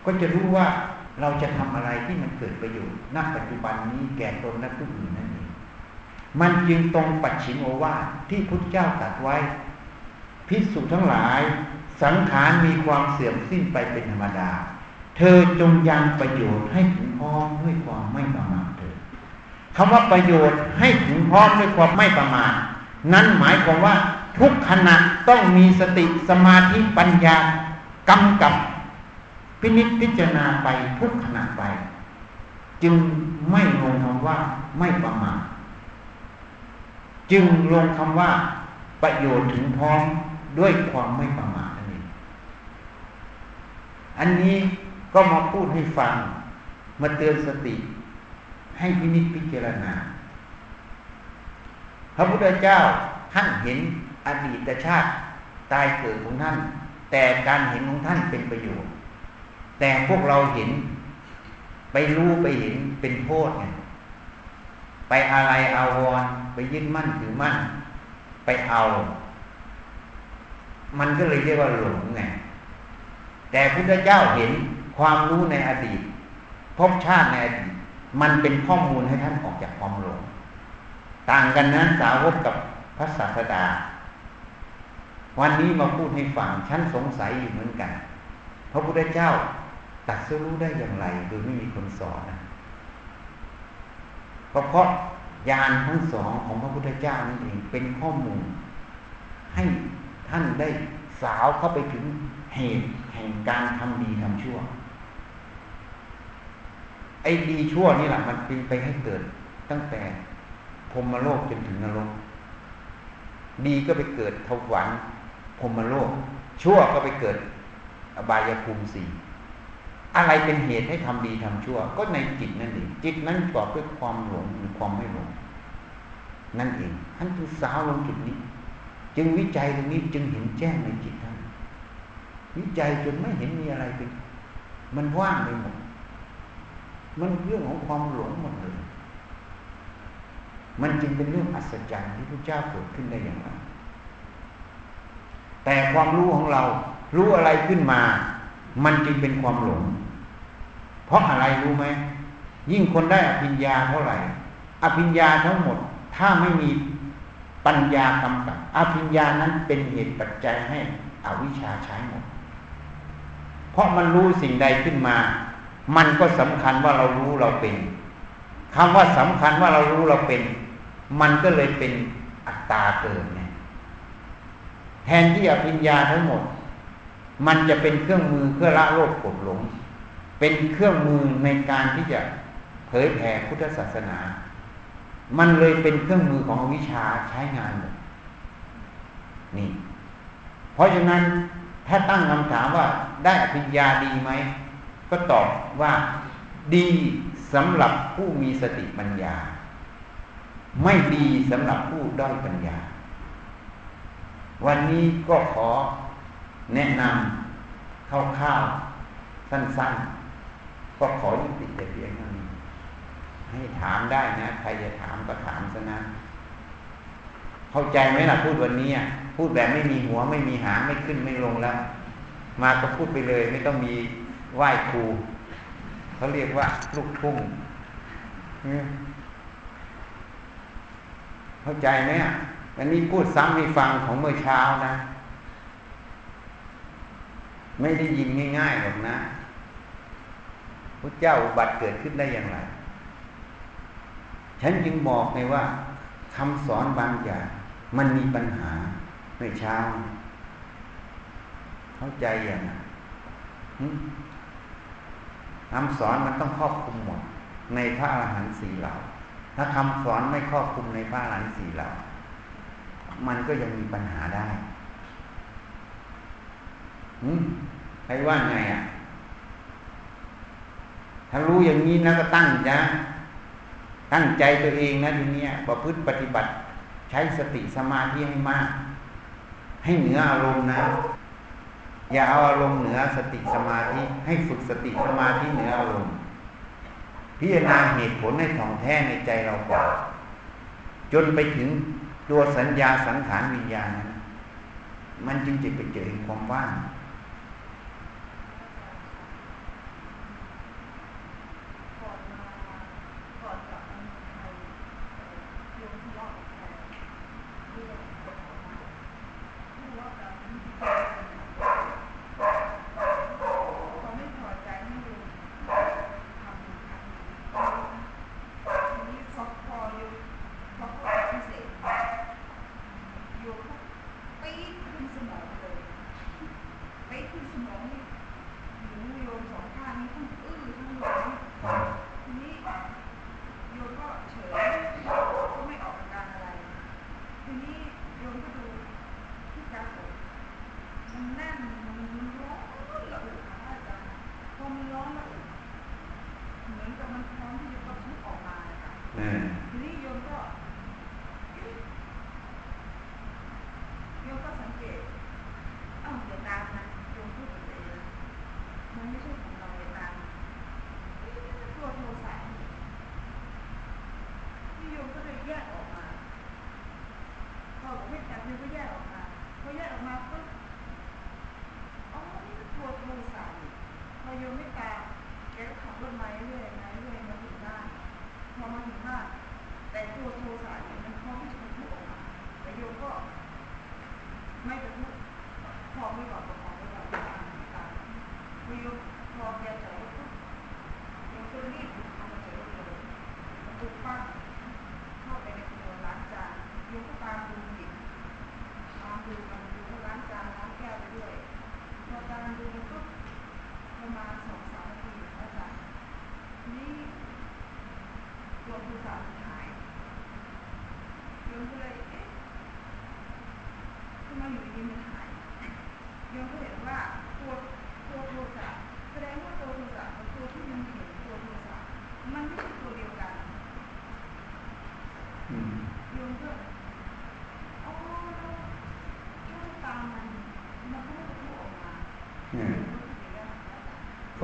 Speaker 1: ก็จะรู้ว่าเราจะทำอะไรที่มันเกิดประโยชน์ณปัจจุบันนี้แก่ตนและผู้อื่นนั่นเองมันจึงตรงปัจฉิมโอวาทที่พุทธเจ้าตรัสไว้พิสุทั้งหลาย สังขารมีความเสื่อมสิ้นไปเป็นธรรมดา เธอจงยังประโยชน์ให้ถึงพร้อมด้วยความไม่ประมาทเถิดคำว่าประโยชน์ให้ถึงพร้อมด้วยความไม่ประมาท นั้นหมายความว่าทุกขณะต้องมีสติสมาธิปัญญากำกับพินิจพิจารณาไปทุกขณะไป จึงไม่ลงคำว่าไม่ประมาทจึงลงคำว่าประโยชน์ถึงพร้อมด้วยความไม่ประมาทนั่นเองอันนี้ก็มาพูดให้ฟัง มาเตือนสติ ให้พินิจพิจารณา พระพุทธเจ้าท่านเห็นอดีตชาติตายเกิดของท่าน แต่การเห็นของท่านเป็นประโยชน์ แต่พวกเราเห็น ไปรู้ไปเห็นเป็นโทษไงไปอะไรอาวรไปยึดมั่นถือมั่น ไปเอา มันก็เลยเรียกว่าหลงไงแต่พุทธเจ้าเห็นความรู้ในอดีตพบชาติในอดีตมันเป็นข้อมูลให้ท่านออกจากความหลง ต่างกันนะสาวกกับพระศาสดา วันนี้มาพูดให้ฟังฉันสงสัยอยู่เหมือนกัน พระพุทธเจ้าตัดสู้รู้ได้อย่างไรโดยไม่มีคนสอนนะเพราะญาณทั้งสองของพระพุทธเจ้านั่นเองเป็นข้อมูล ให้ท่านได้สาวเข้าไปถึงเหตุแห่งการทำดีทำชั่ว ไอ้ดีชั่วนี่แหละมันเป็นไปให้เกิดตั้งแต่ พรมโลกจนถึงนรก ดีก็ไปเกิดทวารพรมโลก ชั่วก็ไปเกิดอบายภูมิสี่อะไรเป็นเหตุให้ทำดีทำชั่ว ก็ในจิตนั่นเองจิตนั้นประกอบด้วยความหลงหรือความไม่หลงนั่นเองท่านจึงสาวลงจุดนี้ จึงวิจัยตรงนี้จึงเห็นแจ้งในจิตท่านวิจัยจนไม่เห็นมีอะไรเป็นมันว่างไปหมดมันเรื่องของความหลงหมดเลย มันจึงเป็นเรื่องอัศจรรย์ที่พระเจ้าเกิดขึ้นได้อย่างไรแต่ความรู้ของเรารู้อะไรขึ้นมา มันจึงเป็นความหลง เพราะอะไรรู้ไหมยิ่งคนได้อภิญญาเท่าไหร่ อภิญญาทั้งหมด ถ้าไม่มีปัญญากำกับอภิญญานั้นเป็นเหตุปัจจัยให้อวิชชาใช้หมด เพราะมันรู้สิ่งใดขึ้นมา มันก็สำคัญว่าเรารู้เราเป็นคำว่าสำคัญว่าเรารู้เราเป็น มันก็เลยเป็นอัตตาเกิดไงแทนที่อภิญญาทั้งหมด มันจะเป็นเครื่องมือเพื่อละโลกกดหลง เป็นเครื่องมือในการที่จะเผยแผ่พุทธศาสนา มันเลยเป็นเครื่องมือของวิชาใช้งานหมดนี่ เพราะฉะนั้นถ้าตั้งคำถามว่าได้อภิญญาดีไหม ก็ตอบว่าดีสำหรับผู้มีสติปัญญา ไม่ดีสำหรับผู้ด้อยปัญญา วันนี้ก็ขอแนะนำคร่าวๆสั้นๆ ก็ขอยุติแต่เพียงเท่านี้ ให้ถามได้นะ ใครจะถามก็ถามซะนะ เข้าใจไหมล่ะพูดวันนี้พูดแบบไม่มีหัวไม่มีหางไม่ขึ้นไม่ลงแล้ว มาก็พูดไปเลย ไม่ต้องมีไหว้ครูเขาเรียกว่าลูกทุ่ง เข้าใจไหมอะอันนี้พูดซ้ำให้ฟังของเมื่อเช้านะ ไม่ได้ยินง่ายๆหรอกนะพระเจ้าอุบัติเกิดขึ้นได้อย่างไร ฉันจึงบอกไงว่าคำสอนบางอย่างมันมีปัญหาในเช้า เข้าใจอย่างไรคำสอนมันต้องครอบคลุมหมดในพระอรหันต์สี่เหล่า ถ้าคำสอนไม่ครอบคลุมในพระอรหันตสี่เหล่า มันก็ยังมีปัญหาได้ใครว่าไงอะ ถ้ารู้อย่างนี้นะก็ตั้งใจตั้งใจตัวเองนะทีนี้ประพฤติปฏิบัติใช้สติสมาธิให้มาก ให้เหนืออารมณ์นะ อย่าเอาอารมณ์เหนือสติสมาธิ ให้ฝึกสติสมาธิเหนืออารมณ์ พิจารณาเหตุผลให้ท่องแท้ในใจเราก่อนจนไปถึงตัวสัญญาสังขารวิญญาณนั้นมันจึงจะไปเจอความว่าง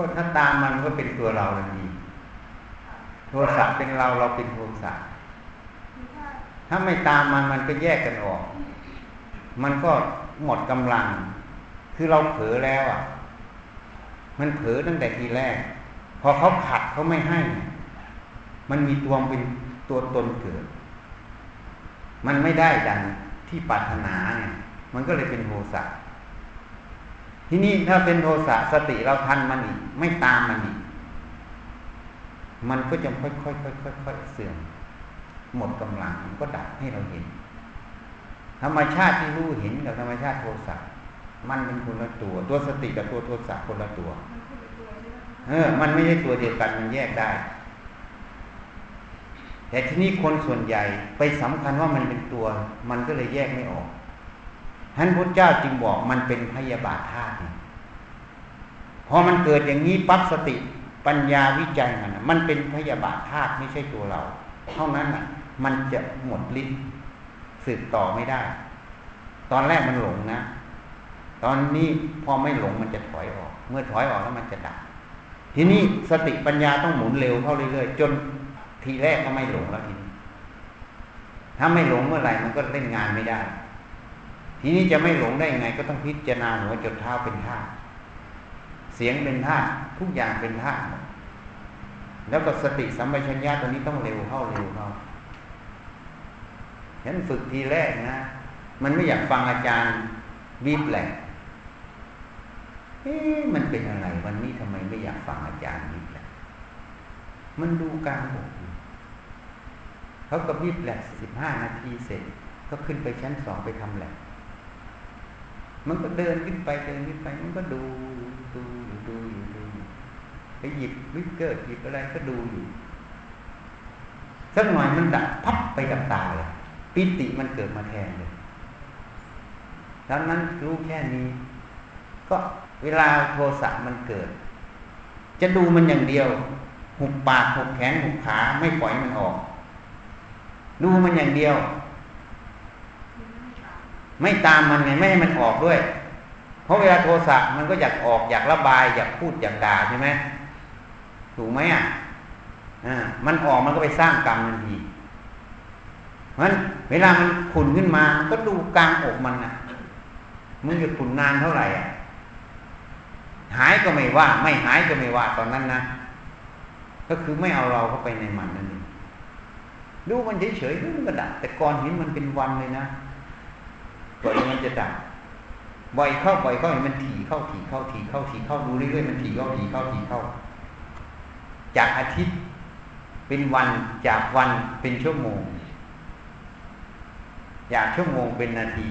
Speaker 1: ก็ถ้าตามมันก็เป็นตัวเราทันทีโทสะเป็นเราเราเป็นโทสะถ้าไม่ตามมันมันก็แยกกันออก มันก็หมดกำลัง คือเราเผลอแล้วอะ มันเผลอตั้งแต่ทีแรก พอเขาขัดเขาไม่ให้ มันมีตัวเป็นตัวตนเกิด มันไม่ได้ดังที่ปรารถนาเนี่ย มันก็เลยเป็นโทสะ ที่นี้ถ้าเป็นโทสะสติเราทันมันอีกไม่ตามมันอีกมันก็จะค่อยๆค่อยๆค่อยๆเสื่อมหมดกำลังมันก็ดับให้เราเห็น ธรรมชาติที่รู้เห็นกับธรรมชาติโทสะมันเป็นคนละตัว ตัวสติกับตัวโทสะคนละตัว เออ มันไม่ใช่ตัวเดียวกันมันแยกได้ แต่ที่นี้คนส่วนใหญ่ไปสำคัญว่ามันเป็นตัว มันก็เลยแยกไม่ออก ท่านพุทธเจ้าจึงบอกมันเป็นพยาบาทธาตุพอมันเกิดอย่างนี้ปั๊บสติปัญญาวิจัยมันมันเป็นพยาบาทธาตุไม่ใช่ตัวเรา เท่านั้นอะ มันจะหมดลิ้นสืบต่อไม่ได้ ตอนแรกมันหลงนะ ตอนนี้พอไม่หลงมันจะถอยออก เมื่อถอยออกแล้วมันจะดับทีนี้สติปัญญาต้องหมุนเร็วเข้าเรื่อยๆจนทีแรกก็ไม่หลงแล้วทีนี้ถ้าไม่หลงเมื่อไหร่มันก็เล่นงานไม่ได้ ทีนี้จะไม่หลงได้ยังไง ก็ต้องพิจารณาหัวจดเท้าเป็นท่าเสียงเป็นท่าทุกอย่างเป็นท่าแล้วก็สติสัมปชัญญะตัวนี้ต้องเร็วเข้าเร็วเข้าฉันฝึกทีแรกนะ มันไม่อยากฟังอาจารย์วิบแหละเอ๊ะมันเป็นอะไร วันนี้ทำไมไม่อยากฟังอาจารย์วิบแหละมันดูกลางอกเขาก็วิบแหละสิบห้านาทีเสร็จ ก็ขึ้นไปชั้นสองไปทำแหละ มันก็เดินขึ้นไปเดินขึ้นไป มันก็ดูดูดูอยู่ดูอยู่ไปหยิบวิกเกอร์หยิบอะไรก็ดูอยู่สักหน่อยมันดับพับไปกับตาเลยปิติมันเกิดมาแทนเลยดังนั้นรู้แค่นี้ ก็เวลาโทสะมันเกิด จะดูมันอย่างเดียว หุบปากหุบแขนหุบขาไม่ปล่อยมันออก ดูมันอย่างเดียว ไม่ตามมันไงไม่ให้มันออกด้วย เพราะเวลาโทสะมันก็อยากออกอยากระบาย อยากพูดอยากด่าใช่ไหมถูกไหมอะอ่ามันออกมันก็ไปสร้างกรรมทันทีเพราะฉะนั้นเวลามันขุนขึ้นมาก็ดูกลางอกมันอะมึงจะขุนนานเท่าไหร่อะหายก็ไม่ว่า ไม่หายก็ไม่ว่าตอนนั้นนะก็คือไม่เอาเราเข้าไปในมันนั่นเองดูมันเฉยๆมันก็ดับแต่ก่อนเห็นมันเป็นวันเลยนะ ก่อนมันจะดับบ่อยเข้าบ่อยเข้าเห็นมันถี่เข้าถี่เข้าถี่เข้าถี่เข้าดูเรื่อยๆมันถี่เข้าถี่เข้าถี่เข้า จากอาทิตย์เป็นวันจากวันเป็นชั่วโมง จากชั่วโมงเป็นนาที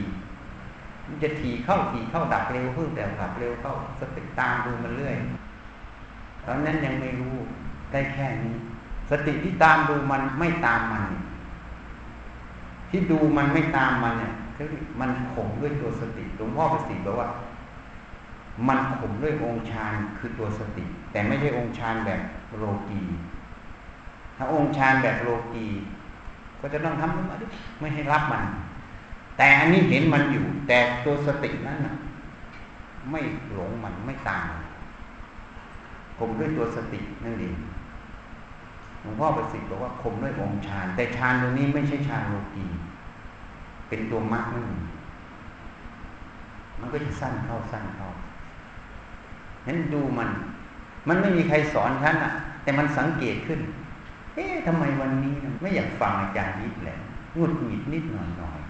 Speaker 1: มันจะถี่เข้าถี่เข้าดับเร็วขึ้นแต่ดับเร็วเข้าสติตามดูมันเรื่อยตอนนั้นยังไม่รู้ได้แค่นี้ สติที่ตามดูมันไม่ตามมัน ที่ดูมันไม่ตามมันเนี่ย คือมันข่มด้วยตัวสติหลวงพ่อประสิทธิ์บอกว่า มันข่มด้วยองค์ฌานคือตัวสติ แต่ไม่ใช่องค์ฌานแบบโลกีถ้าองค์ฌานแบบโลกีก็จะต้องทำมาไม่ให้รับมัน แต่อันนี้เห็นมันอยู่ แต่ตัวสตินั้นนะไม่หลงมันไม่ตามข่มด้วยตัวสตินั่นเองหลวงพ่อประสิทธิ์บอกว่าข่มด้วยองค์ฌานแต่ฌานตรงนี้ไม่ใช่ฌานโลกี เป็นตัวมรรคนั่นมันก็จะสั้นเข้าสั้นเข้านั้นดูมัน มันไม่มีใครสอนฉันอะ แต่มันสังเกตขึ้น เอ๊ะทำไมวันนี้ไม่อยากฟังอาจารย์นิดแหละงุดหงิดนิดหน่อยหน่อย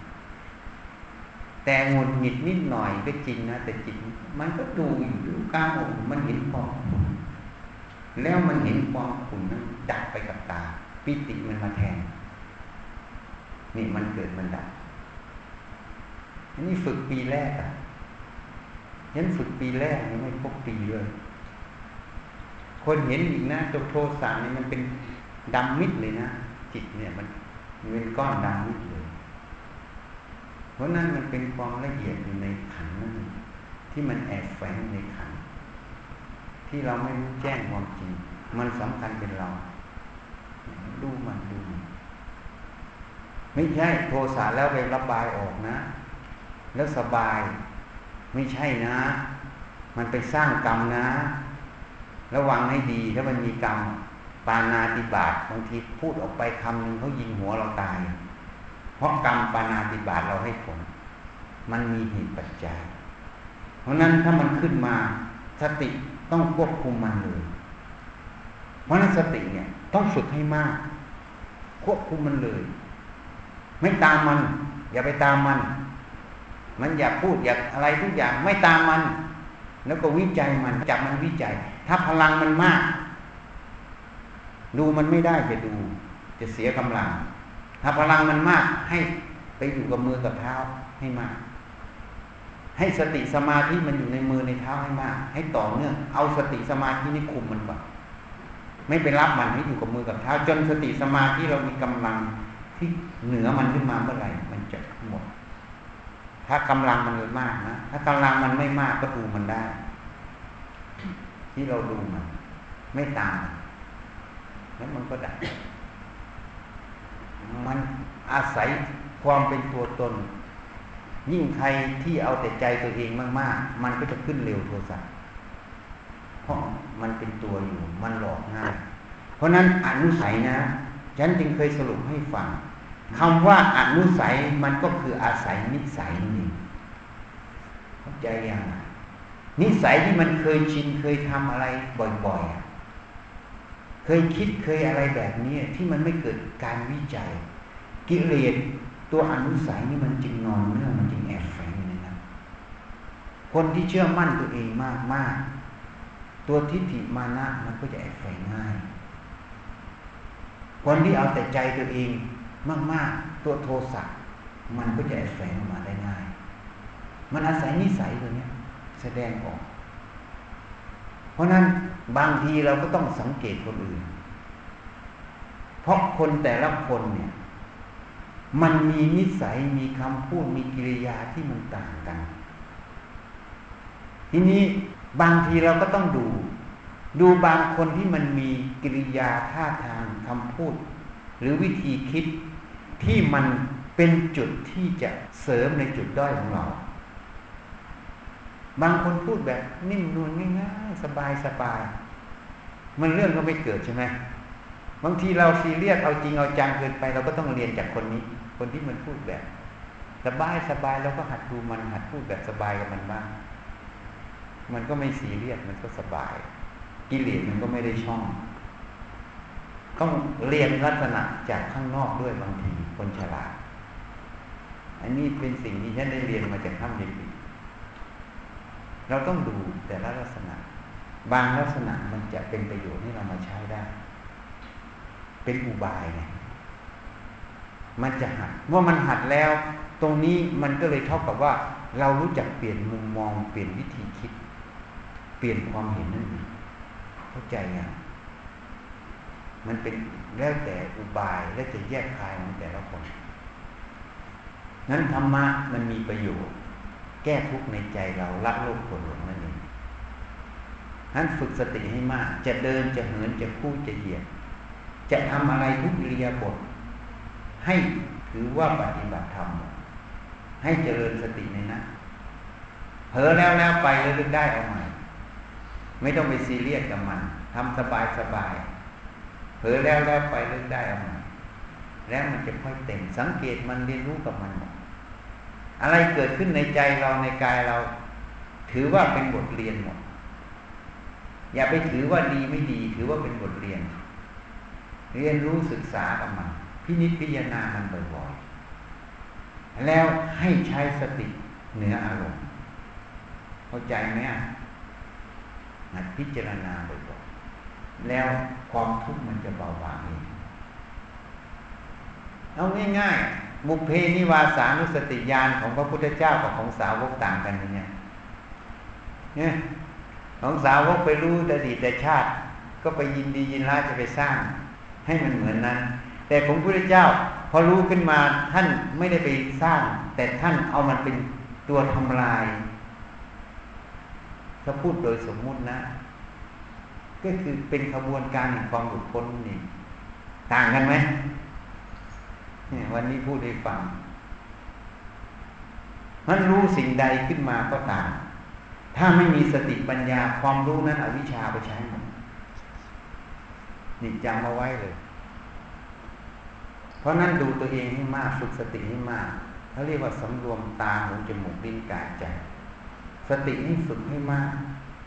Speaker 1: แต่งุดหงิดนิดหน่อยก็จริงนะแต่จิตมันก็ดูอยู่ดูกลางอกมันเห็นความขุ่นแล้วมันเห็นความขุ่นนั้นดับไปกับตา ปิติมันมาแทน นี่มันเกิดมันดับ อันนี้ฝึกปีแรกอะยันฝึกปีแรกยังไม่พบปีเลย คนเห็นอีกนะตัวโทสะนี่มันเป็นดำมิดเลยนะจิตเนี่ยมันเป็นก้อนดำมิดเลย เพราะนั้นมันเป็นความละเอียดอยู่ในขันนั่นที่มันแอบแฝงในขัน ที่เราไม่รู้แจ้งความจริง มันสำคัญเป็นเรา ดูมันดูไม่ใช่โทสะแล้วไประบายออกนะ แล้วสบาย ไม่ใช่นะ มันไปสร้างกรรมนะ ระวังให้ดีถ้ามันมีกรรมปานาติบาตบางทีพูดออกไปคำหนึ่งเขายิงหัวเราตาย เพราะกรรมปานาติบาตเราให้ผล มันมีเหตุปัจจัย เพราะนั้นถ้ามันขึ้นมาสติต้องควบคุมมันเลยเพราะนั้นสติเนี่ย ต้องฝึกให้มาก ควบคุมมันเลย ไม่ตามมัน อย่าไปตามมัน มันอยากพูดอยากอะไรทุกอย่างไม่ตามมัน แล้วก็วิจัยมันจับมันวิจัย ถ้าพลังมันมาก ดูมันไม่ได้จะดู จะเสียกำลัง ถ้าพลังมันมากให้ไปอยู่กับมือกับเท้าให้มาก ให้สติสมาธิมันอยู่ในมือในเท้าให้มาก ให้ต่อเนื่องเอาสติสมาธินี่คุมมันก่อนไม่ไปรับมันให้อยู่กับมือกับเท้า จนสติสมาธิเรามีกำลังที่เหนือมันขึ้นมาเมื่อไหร่มันจะหมด ถ้ากำลังมันมากนะ ถ้ากำลังมันไม่มากก็ดูมันได้ ที่เราดูมัน ไม่ตามแล้วมันก็ดับมันอาศัยความเป็นตัวตน ยิ่งใครที่เอาแต่ใจตัวเองมาก ๆ มันก็จะขึ้นเร็วโทสะเพราะมันเป็นตัวอยู่ มันหลอกง่าย เพราะนั้นอนุสัยนะ ฉันจึงเคยสรุปให้ฟัง คำว่าอนุสัยมันก็คืออาศัยนิสัยนี่เข้าใจยังนิสัยที่มันเคยชินเคยทำอะไรบ่อยๆ เคยคิดเคยอะไรแบบนี้ที่มันไม่เกิดการวิจัย กิเลสตัวอนุสัยนี่มันจึงนอนเนื่องมันจึงแอบแฝงอยู่ในนั้นคนที่เชื่อมั่นตัวเองมากมากตัวทิฏฐิมานะมันก็จะแอบแฝงง่าย คนที่เอาแต่ใจตัวเอง มาก ๆ ตัวโทสะมันก็จะแฝงออกมาได้ง่าย มันอาศัยนิสัยตัวนี้แสดงออก เพราะนั้นบางทีเราก็ต้องสังเกตคนอื่น เพราะคนแต่ละคนเนี่ย มันมีนิสัยมีคำพูดมีกิริยาที่มันต่างกัน ทีนี้บางทีเราก็ต้องดู ดูบางคนที่มันมีกิริยาท่าทางคำพูด หรือวิธีคิด ที่มันเป็นจุดที่จะเสริมในจุดด้อยของเรา บางคนพูดแบบนิ่มนวลง่ายๆสบายสบายมันเรื่องก็ไม่เกิดใช่ไหมบางทีเราซีเรียสเอาจริงเอาจังเกินไป เราก็ต้องเรียนจากคนนี้ คนที่มันพูดแบบ สบายสบายแล้วก็หัดดูมันหัดพูดแบบสบายกับมันบ้างมันก็ไม่ซีเรียสมันก็สบาย กิเลสมันก็ไม่ได้ช่อง ต้องเรียนลักษณะจากข้างนอกด้วยบางทีคนฉลาด อันนี้เป็นสิ่งที่ฉันได้เรียนมาจากท่านเด็กเราต้องดูแต่ละลักษณะ บางลักษณะมันจะเป็นประโยชน์ให้เรามาใช้ได้ เป็นอุบายไงมันจะหัดเมื่อมันหัดแล้ว ตรงนี้มันก็เลยเท่ากับว่า เรารู้จักเปลี่ยนมุมมอง เปลี่ยนวิธีคิด เปลี่ยนความเห็นนั่นเองเข้าใจไง มันเป็นแล้วแต่อุบายและจะแยกคายของแต่ละคน นั้นธรรมะมันมีประโยชน์ แก้ทุกข์ในใจเราละโลกโกรธหลงนั่นเองนั้นฝึกสติให้มาก จะเดินจะเหินจะพูดจะเหยียดจะทำอะไรทุกอิริยาบถให้ถือว่าปฏิบัติธรรม ให้เจริญสติในนั้นเผลอแล้วแล้วไปแล้วลึกได้เอาใหม่ ไม่ต้องไปซีเรียสกับมันทำสบายสบาย เผลอแล้วแล้วไปลึกได้เอาม่แล้วมันจะค่อยเต็มสังเกตมันเรียนรู้กับมันหมดอะไรเกิดขึ้นในใจเราในกายเรา ถือว่าเป็นบทเรียนหมด อย่าไปถือว่าดีไม่ดี ถือว่าเป็นบทเรียน เรียนรู้ศึกษากับมัน พินิจพิจารณามันบ่อยๆแล้วให้ใช้สติเหนืออารมณ์เข้าใจไหมหัดพิจารณาบ่อย แล้วความทุกข์มันจะเบาบางเองเอาง่ายๆมุเพนิวาสานุสติญาณของพระพุทธเจ้ากับของสาวกต่างกันเนี่ยเนี่ยของสาวกไปรู้อดีตชาติ ก็ไปยินดียินร้ายจะไปสร้าง ให้มันเหมือนนั้น แต่ของพระพุทธเจ้า พอรู้ขึ้นมาท่านไม่ได้ไปสร้าง แต่ท่านเอามันเป็นตัวทำลายถ้าพูดโดยสมมุตินะ ก็คือเป็นขบวนการแห่งความหลุดพ้นนี่ต่างกันไหมวันนี้พูดให้ฟังมันรู้สิ่งใดขึ้นมาก็ตาม ถ้าไม่มีสติปัญญาความรู้นั้นอวิชชาไปใช้หมดนี่จำเอาไว้เลย เพราะนั้นดูตัวเองให้มากฝึกสติให้มากเขาเรียกว่าสำรวมตาหูจมูกลิ้นกายใจ สตินี่ฝึกให้มาก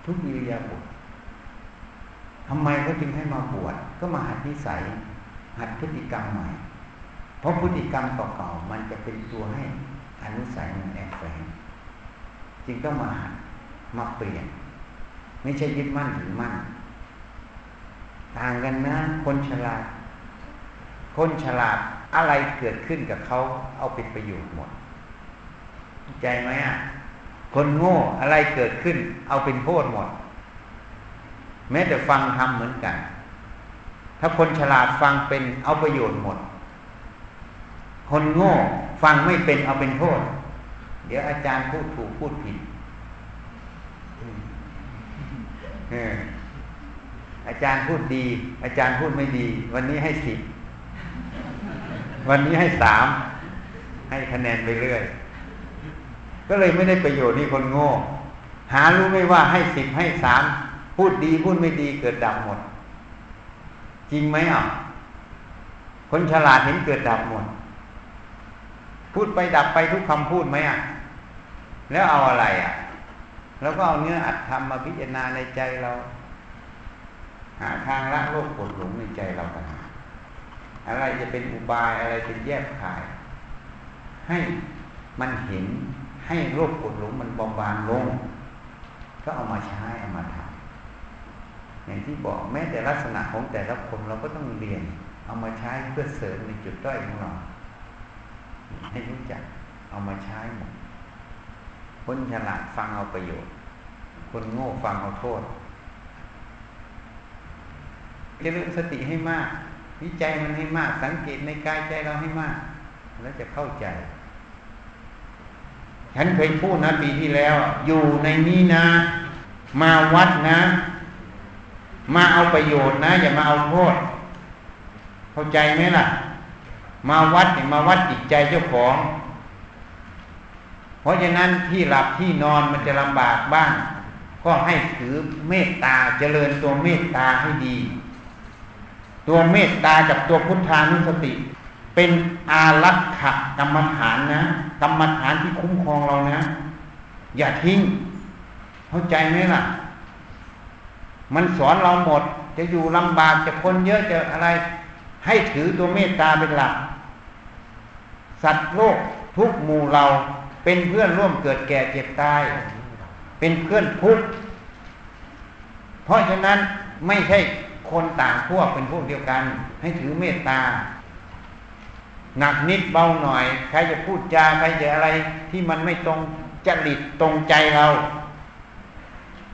Speaker 1: ทุกอิริยาบถ ทำไมเขาจึงให้มาบวชก็มาหัดนิสัย หัดพฤติกรรมใหม่ เพราะพฤติกรรมเก่าๆมันจะเป็นตัวให้อนุสัยมันแอบแฝงจึงต้องมาหัดมาเปลี่ยน ไม่ใช่ยึดมั่นถือมั่น ต่างกันนะ คนฉลาด คนฉลาดอะไรเกิดขึ้นกับเขาเอาเป็นประโยชน์หมดใจไหมอะคนโง่อะไรเกิดขึ้น เอาเป็นโทษหมด แม้แต่ฟังทำเหมือนกัน ถ้าคนฉลาดฟังเป็นเอาประโยชน์หมด คนโง่ฟังไม่เป็นเอาเป็นโทษ เดี๋ยวอาจารย์พูดถูกพูดผิดอาจารย์พูดดี อาจารย์พูดไม่ดี วันนี้ให้สิบวันนี้ให้สามให้คะแนนไปเรื่อย ก็เลยไม่ได้ประโยชน์นี่คนโง่ หารู้ไม่ว่าให้สิบให้สาม พูดดีพูดไม่ดีเกิดดับหมด จริงไหมอะคนฉลาดเห็นเกิดดับหมด พูดไปดับไปทุกคำพูดไหมอะ แล้วเอาอะไรอะ แล้วก็เอาเนื้ออัดทำมาพิจารณาในใจเรา หาทางละโลกกดหลงในใจเรากันอะไรจะเป็นอุบายอะไรเป็นแยกขาย ให้มันเห็นให้โรคกดหลงมันเบาบางลง ก็เอามาใช้เอามาทำ อย่างที่บอกแม้แต่ลักษณะของแต่ละคนเราก็ต้องเรียน เอามาใช้เพื่อเสริมในจุดด้อยของเราให้รู้จักเอามาใช้หมดคนฉลาดฟังเอาประโยชน์ คนโง่ฟังเอาโทษเจริญสติให้มาก วิจัยมันให้มาก สังเกตในกายใจเราให้มาก แล้วจะเข้าใจ ฉันเคยพูดนะปีที่แล้ว อยู่ในนี้นะ มาวัดนะ มาเอาประโยชน์นะ อย่ามาเอาโทษเข้าใจไหมล่ะ มาวัดเนี่ยมาวัดจิตใจเจ้าของ เพราะฉะนั้นที่หลับที่นอนมันจะลำบากบ้าง ก็ให้ถือเมตตาเจริญตัวเมตตาให้ดี ตัวเมตตากับตัวพุทธานุสติ เป็นอารักขกรรมฐานนะกรรมฐานที่คุ้มครองเรานะ อย่าทิ้ง เข้าใจไหมล่ะ มันสอนเราหมด จะอยู่ลำบากจะคนเยอะจะอะไร ให้ถือตัวเมตตาเป็นหลัก สัตว์โลกทุกหมู่เราเป็นเพื่อนร่วมเกิดแก่เจ็บตาย เป็นเพื่อนทุกเพราะฉะนั้นไม่ใช่คนต่างพวกเป็นพวกเดียวกัน ให้ถือเมตตาหนักนิดเบาหน่อย ใครจะพูดจาใครจะอะไร ที่มันไม่ตรงจริตตรงใจเรา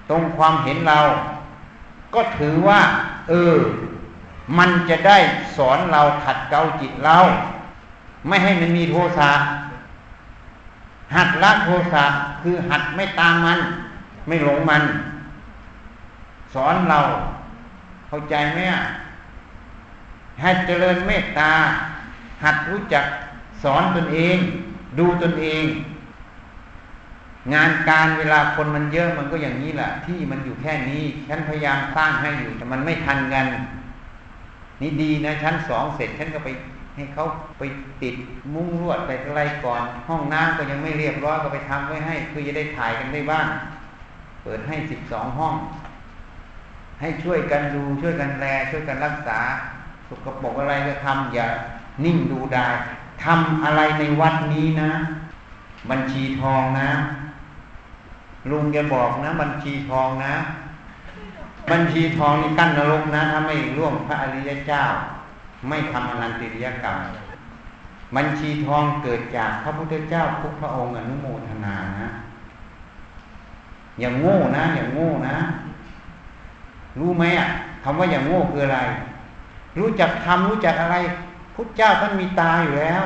Speaker 1: ตรงความเห็นเรา ก็ถือว่า เออ มันจะได้สอนเราขัดเกลาจิตเรา ไม่ให้มันมีโทสะหัดละโทสะคือหัดไม่ตามมัน ไม่หลงมัน สอนเราเข้าใจไหมหัดเจริญเมตตา หัดรู้จักสอนตนเอง ดูตนเอง งานการเวลาคนมันเยอะมันก็อย่างนี้แหละที่มันอยู่แค่นี้ ฉันพยายามสร้างให้อยู่ แต่มันไม่ทันกัน นี่ดีนะชั้นสองเสร็จฉันก็ไปให้เขาไปติดมุ้งลวดไปอะไรก่อน ห้องน้ำก็ยังไม่เรียบร้อยก็ไปทำไว้ให้เพื่อจะได้ถ่ายกันได้บ้าง เปิดให้สิบสองห้อง ให้ช่วยกันดูช่วยกันแล ช่วยกันรักษา สุขปกอะไรก็ทำอย่านิ่งดูได้ทำอะไรในวัดนี้นะ บัญชีทองนะ ลุงจะบอกนะ บัญชีทองนะ บัญชีทองนี่กั้นนรกนะถ้าไม่ร่วมพระอริยเจ้า ไม่ทำอนันติริยกรรม บัญชีทองเกิดจากพระพุทธเจ้าทุกพระองค์อนุโมทนานะอย่างโง่นะ อย่างโง่นะ รู้ไหมอะคำว่าอย่างโง่คืออะไร รู้จักทำรู้จักอะไรพุทธเจ้าท่านมีตาอยู่แล้ว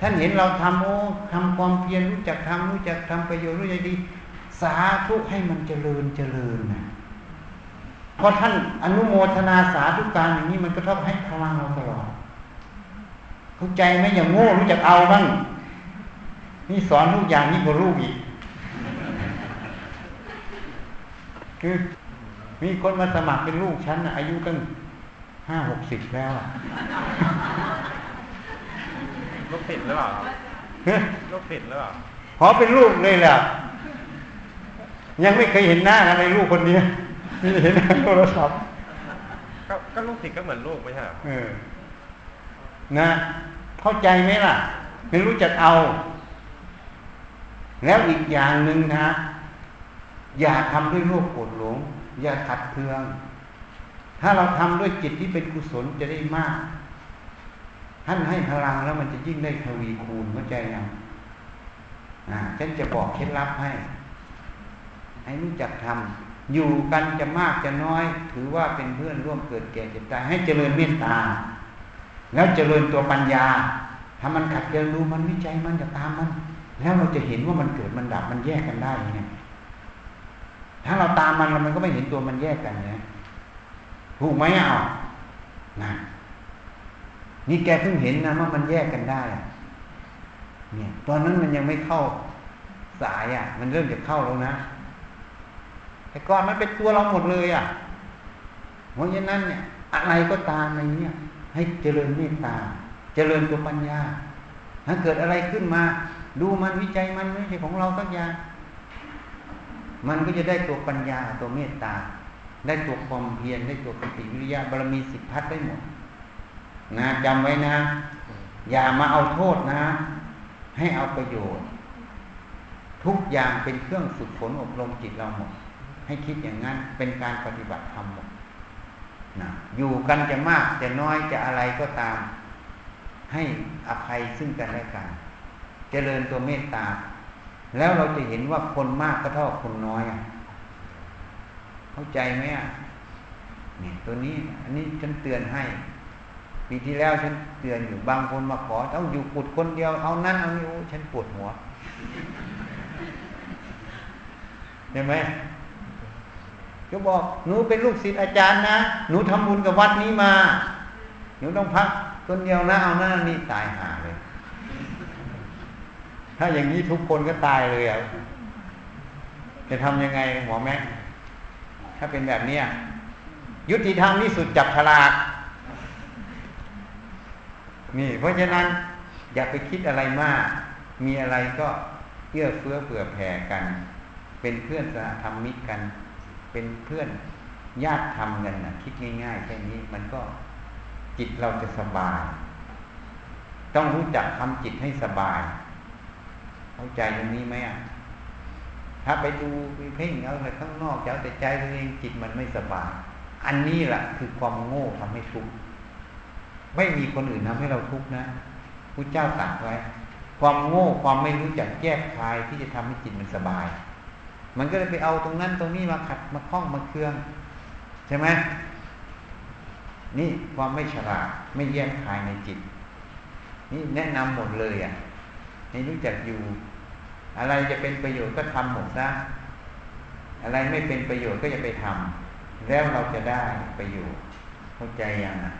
Speaker 1: ท่านเห็นเราทำโอ้ทำความเพียรรู้จักทำรู้จักทำประโยชน์รู้จักดี สาธุให้มันเจริญเจริญนะพอท่านอนุโมทนาสาธุการอย่างนี้มันก็เท่าให้พลังเราตลอดเข้าใจไหมอย่างโง่รู้จักเอาบ้างนี่สอนทุกอย่างนี่กว่าลูกอีก คือมีคนมาสมัครเป็นลูกฉันอายุตั้งห้าหกสิบแล้วอะ
Speaker 2: ลูกติดหรือเปล่าครับ
Speaker 1: เฮ้ย
Speaker 2: ลูกติดหรือเปล่า
Speaker 1: ขอเป็นลูกเลยแหละ ยังไม่เคยเห็นหน้าอะไรลูกคนนี้นี่เห็นหน้าโทรศัพท์
Speaker 2: ก็ก็ลูกติดก็เหมือนลูกไม่ใช่เหรอ
Speaker 1: เออ นะ เข้าใจไหมล่ะไม่รู้จักเอา แล้วอีกอย่างหนึ่งนะ อย่าทำด้วยโลภโกรธหลง อย่าขัดเคือง ถ้าเราทำด้วยจิตที่เป็นกุศลจะได้มากท่านให้พลังแล้วมันจะยิ่งได้ทวีคูณเข้าใจยังอ่าฉันจะบอกเคล็ดลับให้ ให้รู้จักทำอยู่กันจะมากจะน้อย ถือว่าเป็นเพื่อนร่วมเกิดแก่เจ็บตายให้เจริญเมตตา แล้วเจริญตัวปัญญา ถ้ามันขัดเกินดูมันวิจัยมันจะตามมัน แล้วเราจะเห็นว่ามันเกิดมันดับมันแยกกันได้ไงถ้าเราตามมันมันก็ไม่เห็นตัวมันแยกกันนะถูกไหมเอานะนี่แกเพิ่งเห็นนะว่ามันแยกกันได้อะเนี่ย ตอนนั้นมันยังไม่เข้าสายอะ มันเริ่มจะเข้าแล้วนะ แต่ก่อนมันเป็นตัวเราหมดเลยอะเพราะฉะนั้นเนี่ย อะไรก็ตามในนี้ให้เจริญเมตตา เจริญตัวปัญญา ถ้าเกิดอะไรขึ้นมา ดูมันวิจัยมันไม่ใช่ของเราสักอย่าง มันก็จะได้ตัวปัญญาตัวเมตตา ได้ตัวความเพียรได้ตัวปฏิวิริยะบารมีสิบพัดได้หมด นะจำไว้นะ อย่ามาเอาโทษนะ ให้เอาประโยชน์ ทุกอย่างเป็นเครื่องฝึกฝนอบรมจิตเราหมด ให้คิดอย่างนั้นเป็นการปฏิบัติธรรมหมดนะอยู่กันจะมากจะน้อยจะอะไรก็ตาม ให้อภัยซึ่งกันและกันเจริญตัวเมตตา แล้วเราจะเห็นว่าคนมากก็เท่าคนน้อยอะเข้าใจไหมอะเนี่ยตัวนี้ อันนี้ฉันเตือนให้ปีที่แล้วฉันเตือนอยู่บางคนมาขอต้องอยู่ปุดคนเดียวเอานั่นเอานี้ฉันปวดหัวเห็นไหม ก็บอกหนูเป็นลูกศิษย์อาจารย์นะ หนูทำบุญกับวัดนี้มา หนูต้องพักคนเดียวนะเอาหน้านี่ตายหาเลย ถ้าอย่างนี้ทุกคนก็ตายเลยอะจะทำยังไงหมอแม็กถ้าเป็นแบบเนี้ยยุติธรรมที่สุดจับฉลากนี่ เพราะฉะนั้นอย่าไปคิดอะไรมาก มีอะไรก็เอื้อเฟื้อเผื่อแผ่กัน เป็นเพื่อนสหธรรมิกกัน เป็นเพื่อนญาติทำกันนะคิดง่ายๆแค่นี้มันก็จิตเราจะสบาย ต้องรู้จักทำจิตให้สบาย เข้าใจตรงนี้ไหมอะถ้าไปดูไปเพ่งเอาแต่ข้างนอกเอาแต่ใจตัวเองจิตมันไม่สบาย อันนี้แหละคือความโง่ทำให้ทุกข์ไม่มีคนอื่นทำให้เราทุกข์นะพระเจ้าตรัสไว้ ความโง่ความไม่รู้จักแยกคายที่จะทำให้จิตมันสบาย มันก็เลยไปเอาตรงนั้นตรงนี้มาขัดมาคล้องมาเคืองใช่ไหมนี่ความไม่ฉลาดไม่แยกคายในจิต นี่แนะนำหมดเลยอะให้รู้จักอยู่ อะไรจะเป็นประโยชน์ก็ทำหมดซะอะไรไม่เป็นประโยชน์ก็อย่าไปทำแล้วเราจะได้ประโยชน์เข้าใจยังอะ